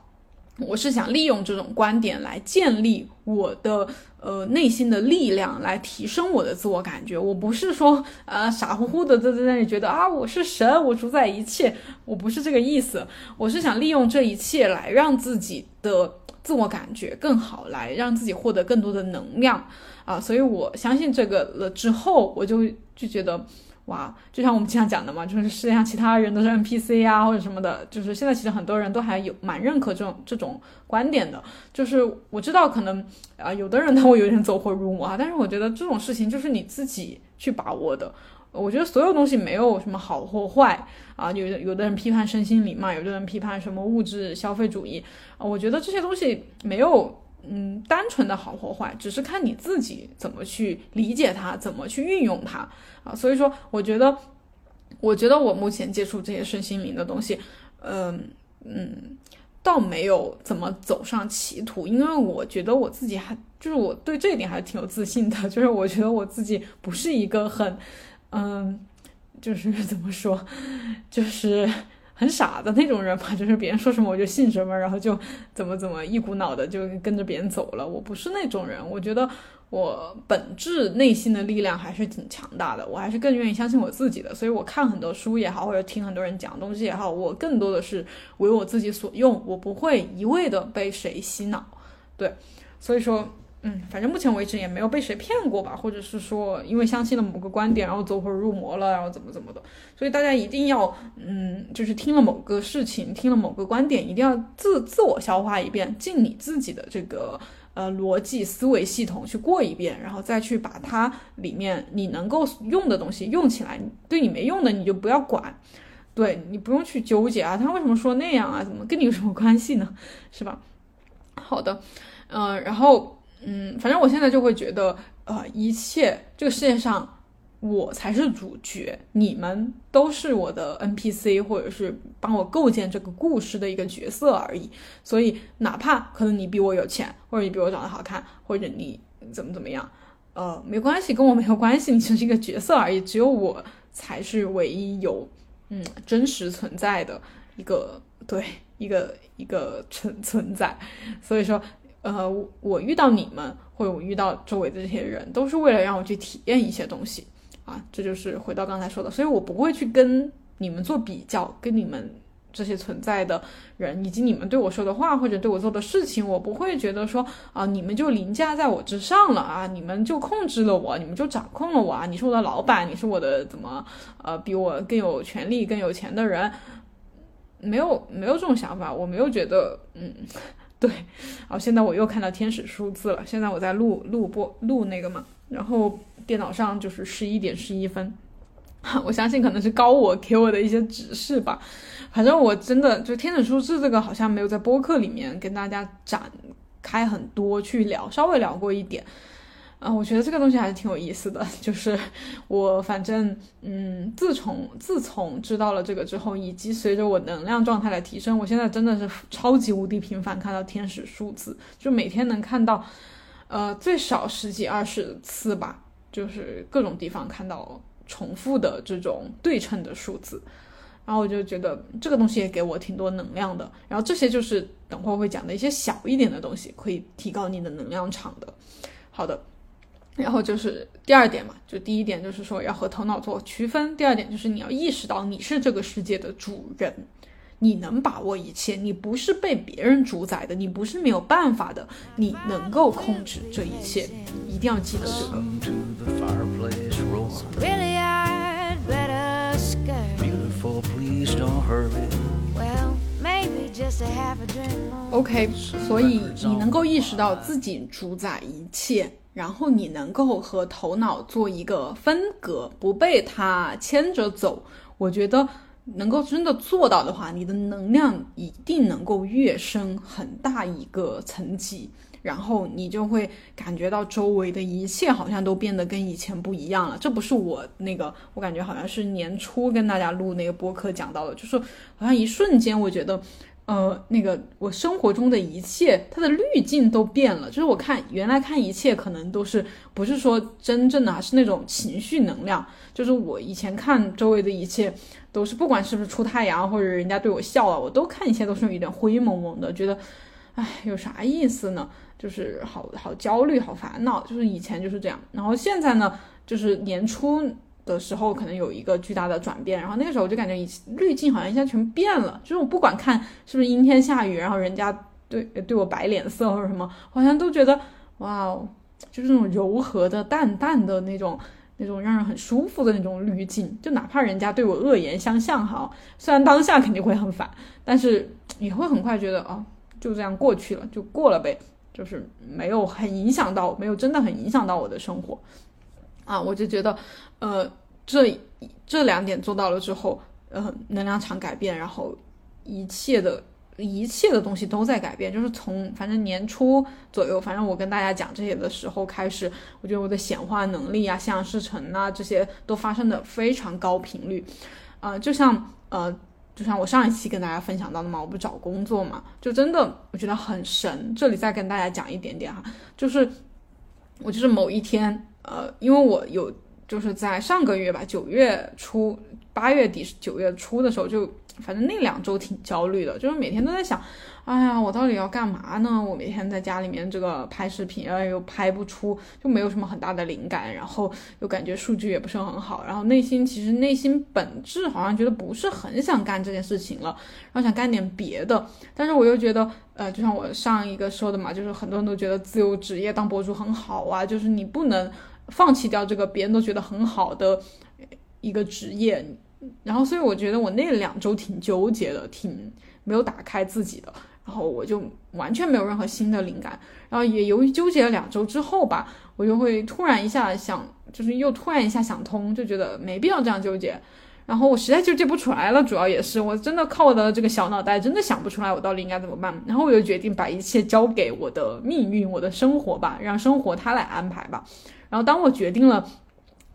我是想利用这种观点来建立我的呃内心的力量，来提升我的自我感觉。我不是说呃傻乎乎的在在那里觉得啊我是神，我主宰一切，我不是这个意思。我是想利用这一切来让自己的自我感觉更好，来让自己获得更多的能量啊。所以我相信这个了之后，我就就觉得。哇，就像我们经常讲的嘛，就是世界上其他人都是 NPC 啊，或者什么的，就是现在其实很多人都还有蛮认可这种这种观点的。就是我知道可能啊，有的人他会有点走火入魔啊，但是我觉得这种事情就是你自己去把握的。我觉得所有东西没有什么好或坏啊，有的有的人批判身心灵嘛，有的人批判什么物质消费主义啊，我觉得这些东西没有。嗯，单纯的好或坏，只是看你自己怎么去理解它，怎么去运用它啊。所以说，我觉得，我觉得我目前接触这些身心灵的东西，嗯嗯，倒没有怎么走上歧途，因为我觉得我自己还就是我对这一点还是挺有自信的，*laughs* 就是我觉得我自己不是一个很，嗯，就是怎么说，*laughs* 就是。很傻的那种人吧，*laughs* 就是别人说什么我就信什么，然后就怎么怎么一股脑的就跟着别人走了。我不是那种人，我觉得我本质内心的力量还是挺强大的，我还是更愿意相信我自己的。所以我看很多书也好，或者听很多人讲东西也好，我更多的是为我自己所用，我不会一味的被谁洗脑。对，所以说。嗯，反正目前为止也没有被谁骗过吧，或者是说因为相信了某个观点，然后走火入魔了，然后怎么怎么的。所以大家一定要，嗯，就是听了某个事情，听了某个观点，一定要自自我消化一遍，进你自己的这个呃逻辑思维系统去过一遍，然后再去把它里面你能够用的东西用起来，对你没用的你就不要管，对你不用去纠结啊，他为什么说那样啊，怎么跟你有什么关系呢？是吧？好的，嗯，然后。嗯，反正我现在就会觉得，呃，一切这个世界上我才是主角，你们都是我的 NPC，或者是帮我构建这个故事的一个角色而已。所以，哪怕可能你比我有钱，或者你比我长得好看，或者你怎么怎么样，呃，没关系，跟我没有关系，你只是一个角色而已。只有我才是唯一有嗯真实存在的一个对一个一个存存在。所以说，呃，我遇到你们，或者我遇到周围的这些人，都是为了让我去体验一些东西。啊，这就是回到刚才说的，所以我不会去跟你们做比较，跟你们这些存在的人，以及你们对我说的话或者对我做的事情，我不会觉得说啊，你们就凌驾在我之上了啊，你们就控制了我，你们就掌控了我啊，你是我的老板，你是我的怎么呃，比我更有权利、更有钱的人，没有没有这种想法，我没有觉得嗯，对，然后，现在我又看到天使数字了，现在我在录录播录那个嘛，然后。电脑上就是十一点十一分，*laughs* 我相信可能是高我给我的一些指示吧。反正我真的就天使数字这个好像没有在播客里面跟大家展开很多去聊，稍微聊过一点。啊，我觉得这个东西还是挺有意思的。*laughs* 就是我反正嗯，自从自从知道了这个之后，以及随着我能量状态的提升，我现在真的是超级无敌频繁看到天使数字，就每天能看到呃最少十几二十次吧。就是各种地方看到重复的这种对称的数字，然后我就觉得这个东西也给我挺多能量的。然后这些就是等会儿会讲的一些小一点的东西，可以提高你的能量场的。好的，然后就是第二点嘛，就第一点就是说要和头脑做区分，第二点就是你要意识到你是这个世界的主人。你能把握一切，你不是被别人主宰的，你不是没有办法的，你能够控制这一切，一定要记得这个。OK，所以你能够意识到自己主宰一切，然后你能够和头脑做一个分隔，不被它牵着走，我觉得。能够真的做到的话，你的能量一定能够跃升很大一个层级，然后你就会感觉到周围的一切好像都变得跟以前不一样了。这不是我那个，我感觉好像是年初跟大家录那个播客讲到的，就是好像一瞬间，我觉得。呃，那个我生活中的一切，它的滤镜都变了。就是我看原来看一切，可能都是不是说真正的，是那种情绪能量。就是我以前看周围的一切，都是不管是不是出太阳，或者人家对我笑了，我都看一切都是有点灰蒙蒙的，觉得，哎，有啥意思呢？就是好好焦虑，好烦恼。就是以前就是这样，然后现在呢，就是年初。的时候可能有一个巨大的转变，然后那个时候我就感觉以滤镜好像一下全变了，就是我不管看是不是阴天下雨，然后人家对对我摆脸色或者什么，好像都觉得哇哦，就是那种柔和的、淡淡的那种、那种让人很舒服的那种滤镜，就哪怕人家对我恶言相向哈，虽然当下肯定会很烦，但是也会很快觉得哦，就这样过去了，就过了呗，就是没有很影响到，没有真的很影响到我的生活。啊，我就觉得，呃，这这两点做到了之后，呃，能量场改变，然后一切的一切的东西都在改变。就是从反正年初左右，反正我跟大家讲这些的时候开始，我觉得我的显化能力啊、像事成啊这些都发生的非常高频率。啊，就像呃，就像我上一期跟大家分享到的嘛，我不找工作嘛，就真的我觉得很神。这里再跟大家讲一点点哈，就是我就是某一天。呃，因为我有就是在上个月吧，九月初、八月底、九月初的时候，就反正那两周挺焦虑的，就是每天都在想，哎呀，我到底要干嘛呢？我每天在家里面这个拍视频，然后又拍不出，就没有什么很大的灵感，然后又感觉数据也不是很好，然后内心其实内心本质好像觉得不是很想干这件事情了，然后想干点别的，但是我又觉得，呃，就像我上一个说的嘛，就是很多人都觉得自由职业当博主很好啊，就是你不能。放弃掉这个别人都觉得很好的一个职业，然后所以我觉得我那两周挺纠结的，挺没有打开自己的，然后我就完全没有任何新的灵感，然后也由于纠结了两周之后吧，我就会突然一下想，就是又突然一下想通，就觉得没必要这样纠结，然后我实在纠结不出来了，主要也是我真的靠我的这个小脑袋真的想不出来我到底应该怎么办，然后我就决定把一切交给我的命运，我的生活吧，让生活它来安排吧。然后当我决定了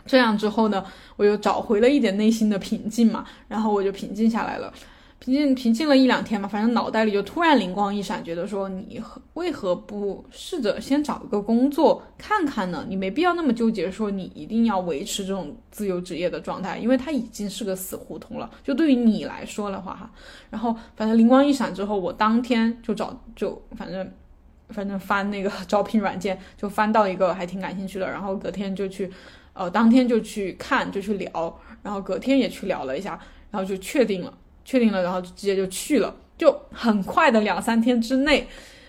这样之后呢，我又找回了一点内心的平静嘛，然后我就平静下来了。平静平静了一两天嘛，反正脑袋里就突然灵光一闪，觉得说你为何不试着先找一个工作看看呢？你没必要那么纠结，说你一定要维持这种自由职业的状态，因为它已经是个死胡同了。就对于你来说的话哈，然后反正灵光一闪之后，我当天就找就反正反正翻那个招聘软件，就翻到一个还挺感兴趣的，然后隔天就去，呃，当天就去看就去聊，然后隔天也去聊了一下，然后就确定了。确定了，然后直接就去了，就很快的两三天之内，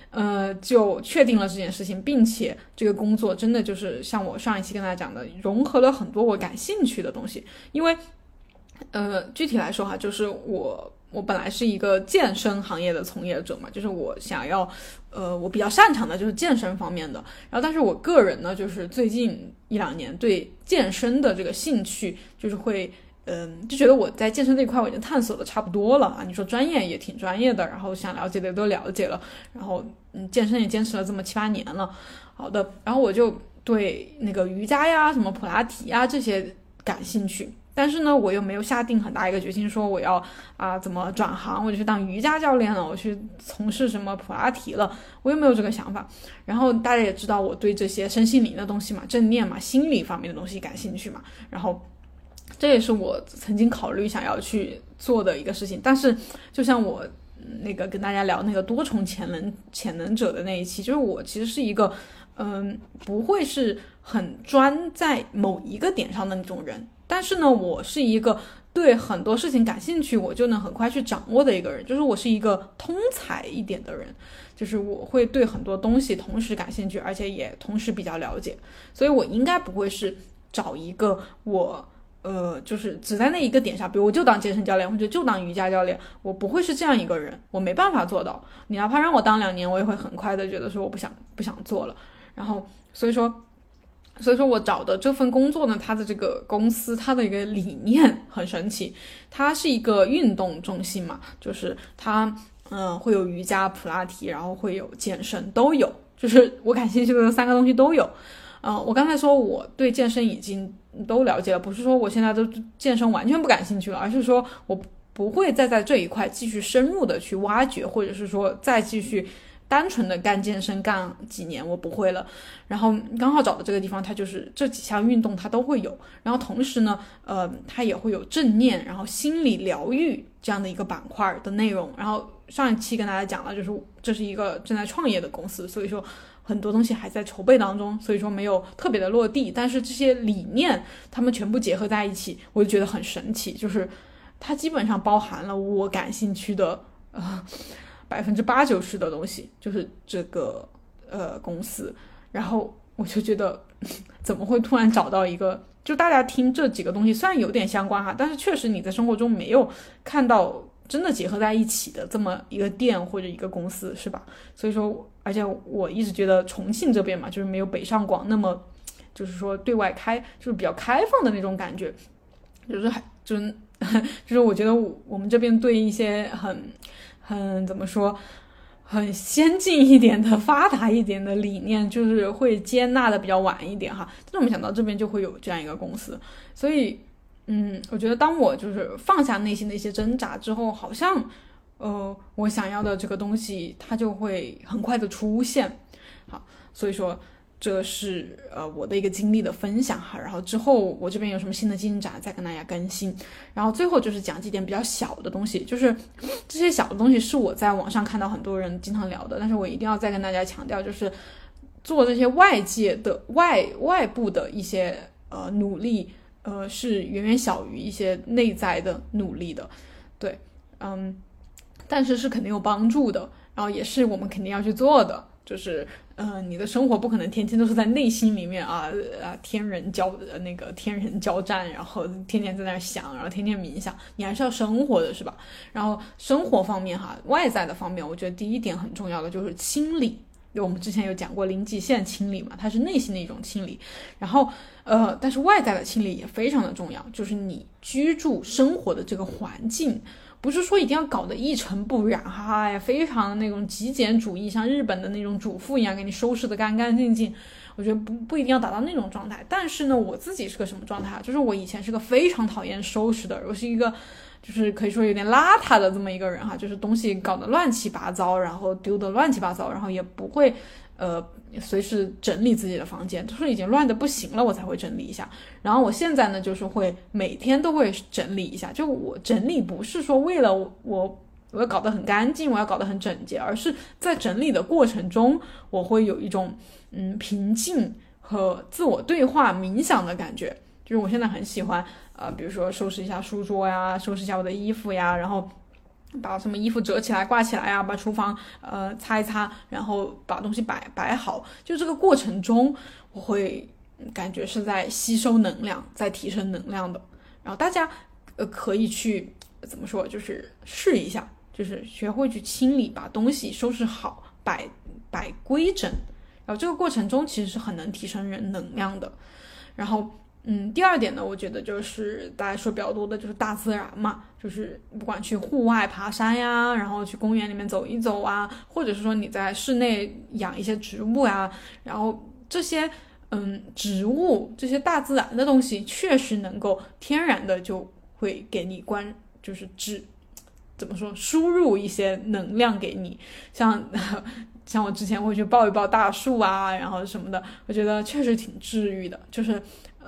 呃，就确定了这件事情，并且这个工作真的就是像我上一期跟大家讲的，融合了很多我感兴趣的东西。因为，呃，具体来说哈，就是我我本来是一个健身行业的从业者嘛，就是我想要，呃，我比较擅长的就是健身方面的。然后，但是我个人呢，就是最近一两年对健身的这个兴趣，就是会。嗯，就觉得我在健身这一块我已经探索的差不多了啊。你说专业也挺专业的，然后想了解的都了解了，然后嗯，健身也坚持了这么七八年了。好的，然后我就对那个瑜伽呀、什么普拉提呀这些感兴趣，但是呢，我又没有下定很大一个决心，说我要啊怎么转行，我就去当瑜伽教练了，我去从事什么普拉提了，我又没有这个想法。然后大家也知道我对这些身心灵的东西嘛、正念嘛、心理方面的东西感兴趣嘛，然后。这也是我曾经考虑想要去做的一个事情，但是就像我那个跟大家聊那个多重潜能潜能者的那一期，就是我其实是一个嗯不会是很专在某一个点上的那种人，但是呢，我是一个对很多事情感兴趣，我就能很快去掌握的一个人，就是我是一个通才一点的人，就是我会对很多东西同时感兴趣，而且也同时比较了解，所以我应该不会是找一个我。呃，就是只在那一个点上，比如我就当健身教练，或者就当瑜伽教练，我不会是这样一个人，我没办法做到。你哪怕让我当两年，我也会很快的觉得说我不想不想做了。然后，所以说，所以说我找的这份工作呢，它的这个公司，它的一个理念很神奇，它是一个运动中心嘛，就是它嗯会有瑜伽、普拉提，然后会有健身都有，就是我感兴趣的三个东西都有。嗯，我刚才说我对健身已经都了解了，不是说我现在都健身完全不感兴趣了，而是说我不会再在这一块继续深入的去挖掘，或者是说再继续单纯的干健身干几年，我不会了。然后刚好找的这个地方，它就是这几项运动它都会有，然后同时呢，呃，它也会有正念，然后心理疗愈这样的一个板块的内容。然后上一期跟大家讲了，就是这是一个正在创业的公司，所以说。很多东西还在筹备当中，所以说没有特别的落地。但是这些理念，他们全部结合在一起，我就觉得很神奇。就是它基本上包含了我感兴趣的呃百分之八九十的东西，就是这个呃公司。然后我就觉得，*laughs* 怎么会突然找到一个？就大家听这几个东西，虽然有点相关哈，但是确实你在生活中没有看到真的结合在一起的这么一个店或者一个公司，是吧？所以说。而且我一直觉得重庆这边嘛，就是没有北上广那么，就是说对外开，就是比较开放的那种感觉，就是还就是 *laughs* 就是我觉得我们这边对一些很很怎么说，很先进一点的、发达一点的理念，就是会接纳的比较晚一点哈。但是我没想到这边就会有这样一个公司，所以嗯，我觉得当我就是放下内心的一些挣扎之后，好像。呃，我想要的这个东西，它就会很快的出现。好，所以说这是呃我的一个经历的分享哈。然后之后我这边有什么新的进展，再跟大家更新。然后最后就是讲几点比较小的东西，就是这些小的东西是我在网上看到很多人经常聊的，但是我一定要再跟大家强调，就是做这些外界的外外部的一些呃努力，呃是远远小于一些内在的努力的。对，嗯。但是是肯定有帮助的，然后也是我们肯定要去做的，就是，嗯，你的生活不可能天天都是在内心里面啊 *laughs* 啊天人交那个天人交战，然后天天在那想，然后天天冥想，你还是要生活的是吧？然后生活方面哈，外在的方面，我觉得第一点很重要的就是清理，就我们之前有讲过零极限清理嘛，它是内心的一种清理，然后呃，但是外在的清理也非常的重要，就是你居住生活的这个环境。不是说一定要搞得一尘不染，哈呀，非常那种极简主义，像日本的那种主妇一样，给你收拾的干干净净。我觉得不不一定要达到那种状态。但是呢，我自己是个什么状态？就是我以前是个非常讨厌收拾的，我是一个就是可以说有点邋遢的这么一个人哈，就是东西搞得乱七八糟，然后丢的乱七八糟，然后也不会。呃，随时整理自己的房间，就是已经乱的不行了，我才会整理一下。然后我现在呢，就是会每天都会整理一下。就我整理不是说为了我我要搞得很干净，我要搞得很整洁，而是在整理的过程中，我会有一种嗯平静和自我对话、冥想的感觉。就是我现在很喜欢呃，比如说收拾一下书桌呀，收拾一下我的衣服呀，然后。把什么衣服折起来挂起来啊，把厨房呃擦一擦，然后把东西摆摆好。就这个过程中，我会感觉是在吸收能量，在提升能量的。然后大家呃可以去怎么说，就是试一下，就是学会去清理，把东西收拾好，摆摆规整。然后这个过程中其实是很能提升人能量的。然后。嗯，第二点呢，我觉得就是大家说比较多的，就是大自然嘛，就是不管去户外爬山呀，然后去公园里面走一走啊，或者是说你在室内养一些植物呀，然后这些嗯植物这些大自然的东西，确实能够天然的就会给你关，就是只怎么说输入一些能量给你，像像我之前会去抱一抱大树啊，然后什么的，我觉得确实挺治愈的，就是。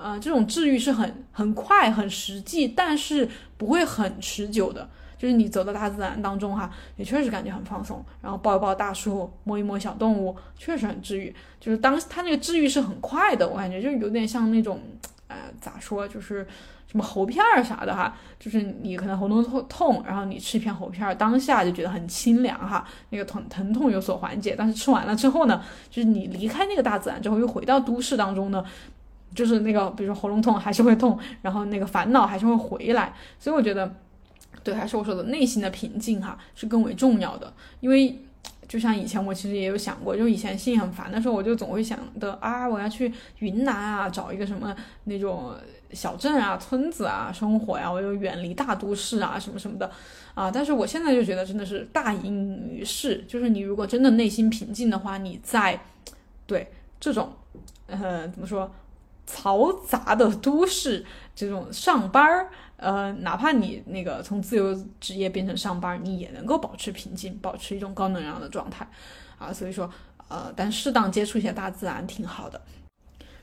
呃，这种治愈是很很快、很实际，但是不会很持久的。就是你走到大自然当中哈，也确实感觉很放松。然后抱一抱大树，摸一摸小动物，确实很治愈。就是当它那个治愈是很快的，我感觉就有点像那种，呃，咋说，就是什么喉片儿啥的哈。就是你可能喉咙痛痛，然后你吃一片喉片儿，当下就觉得很清凉哈，那个疼疼痛有所缓解。但是吃完了之后呢，就是你离开那个大自然之后，又回到都市当中呢。就是那个，比如说喉咙痛还是会痛，然后那个烦恼还是会回来，所以我觉得，对，还是我说的内心的平静哈是更为重要的。因为就像以前我其实也有想过，就以前心里很烦的时候，我就总会想的啊，我要去云南啊，找一个什么那种小镇啊、村子啊生活呀，我就远离大都市啊什么什么的啊。但是我现在就觉得真的是大隐于市，就是你如果真的内心平静的话，你在对这种呃怎么说？嘈杂的都市，这种上班儿，呃，哪怕你那个从自由职业变成上班，你也能够保持平静，保持一种高能量的状态，啊，所以说，呃，但适当接触一些大自然挺好的。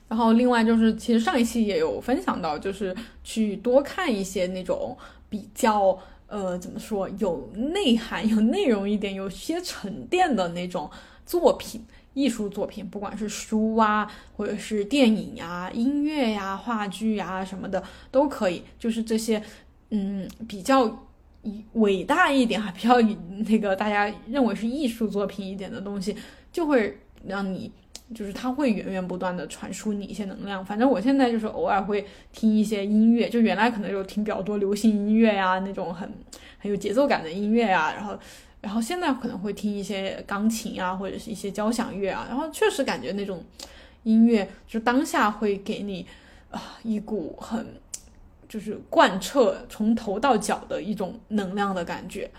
然后另外就是，其实上一期也有分享到，就是去多看一些那种比较，呃，怎么说，有内涵、有内容一点、有些沉淀的那种作品。艺术作品，不管是书啊，或者是电影呀、音乐呀、话剧呀什么的，都可以。就是这些，嗯，比较伟大一点哈，比较那个大家认为是艺术作品一点的东西，就会让你，就是它会源源不断的传输你一些能量。反正我现在就是偶尔会听一些音乐，就原来可能就听比较多流行音乐呀，那种很很有节奏感的音乐呀，然后。然后现在可能会听一些钢琴啊，或者是一些交响乐啊，然后确实感觉那种音乐就当下会给你啊一股很就是贯彻从头到脚的一种能量的感觉。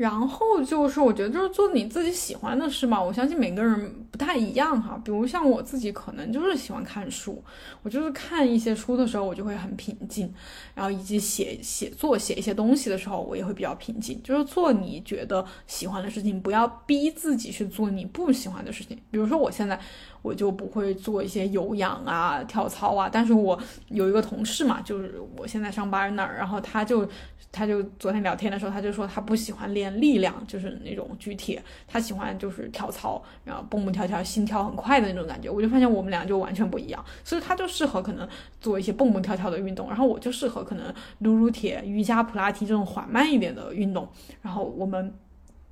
然后就是，我觉得就是做你自己喜欢的事嘛。我相信每个人不太一样哈。比如像我自己，可能就是喜欢看书。我就是看一些书的时候，我就会很平静。然后以及写写作、写一些东西的时候，我也会比较平静。就是做你觉得喜欢的事情，不要逼自己去做你不喜欢的事情。比如说我现在。我就不会做一些有氧啊、跳操啊，但是我有一个同事嘛，就是我现在上班那儿，然后他就他就昨天聊天的时候，他就说他不喜欢练力量，就是那种举铁，他喜欢就是跳操，然后蹦蹦跳跳，心跳很快的那种感觉。我就发现我们俩就完全不一样，所以他就适合可能做一些蹦蹦跳跳的运动，然后我就适合可能撸撸铁、瑜伽、普拉提这种缓慢一点的运动，然后我们。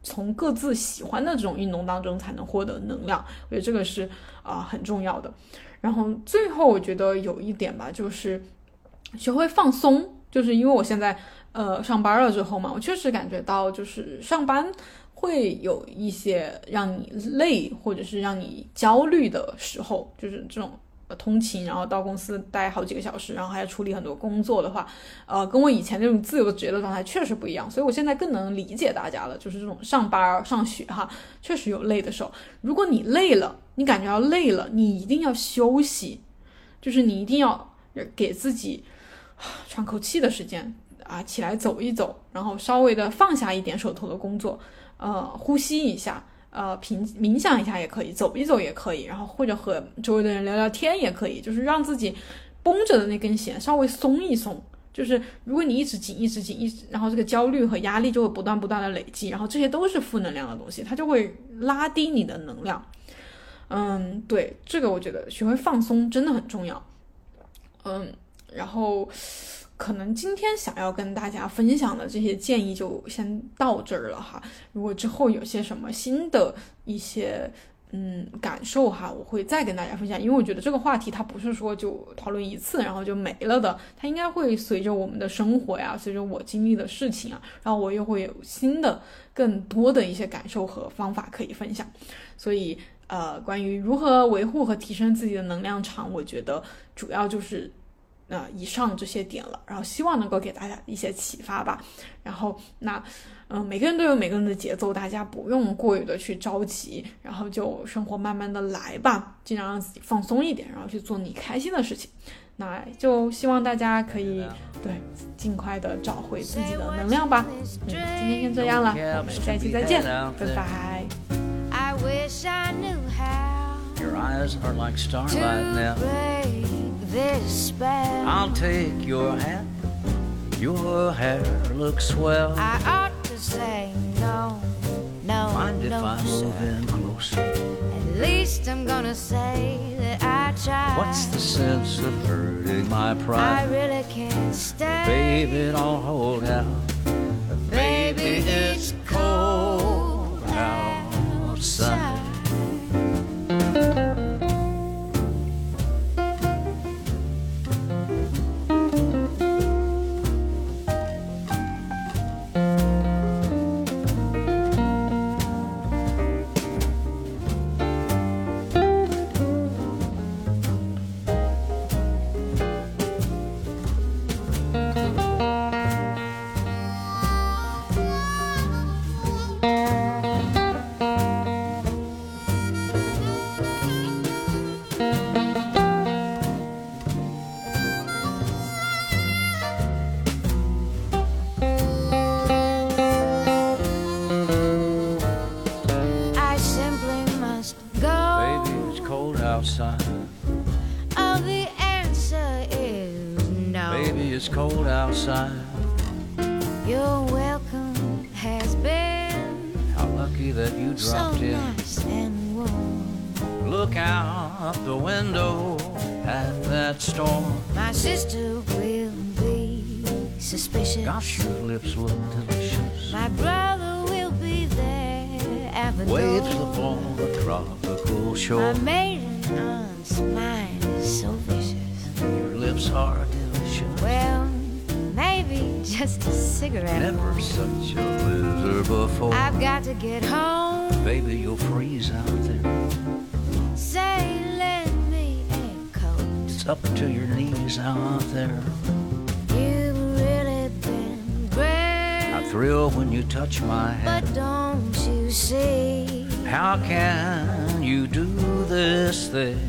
从各自喜欢的这种运动当中才能获得能量，我觉得这个是啊很重要的。然后最后我觉得有一点吧，就是学会放松，就是因为我现在呃上班了之后嘛，我确实感觉到就是上班会有一些让你累或者是让你焦虑的时候，就是这种通勤，然后到公司待好几个小时，然后还要处理很多工作的话，呃，跟我以前那种自由职业的状态确实不一样。所以我现在更能理解大家了，就是这种上班上学哈，确实有累的时候。如果你累了，你感觉到累了，你一定要休息，就是你一定要给自己喘口气的时间啊，起来走一走，然后稍微的放下一点手头的工作，呃，呼吸一下。呃，平冥想一下也可以，走一走也可以，然后或者和周围的人聊聊天也可以，就是让自己绷着的那根弦稍微松一松。就是如果你一直紧，一直紧，一直，然后这个焦虑和压力就会不断不断的累积，然后这些都是负能量的东西，它就会拉低你的能量。嗯，对，这个我觉得学会放松真的很重要。嗯，然后。可能今天想要跟大家分享的这些建议就先到这儿了哈。如果之后有些什么新的一些嗯感受哈，我会再跟大家分享。因为我觉得这个话题它不是说就讨论一次然后就没了的，它应该会随着我们的生活呀，随着我经历的事情啊，然后我又会有新的更多的一些感受和方法可以分享。所以呃，关于如何维护和提升自己的能量场，我觉得主要就是。那以上这些点了，然后希望能够给大家一些启发吧。然后那，嗯，每个人都有每个人的节奏，大家不用过于的去着急，然后就生活慢慢的来吧，尽量让自己放松一点，然后去做你开心的事情。那就希望大家可以对尽快的找回自己的能量吧。嗯，今天先这样了，我们下期再见，拜拜。This spell. I'll take your hat. Your hair looks swell. I ought to say no, no, Mind no, if I move in closer? At least I'm gonna say that I tried. What's the sense of hurting my pride? I really can't stay. Baby, don't hold out. Baby, it's cold outside. Up to your knees out there. You've really been great. I thrill when you touch my hand. But don't you see? How can you do this thing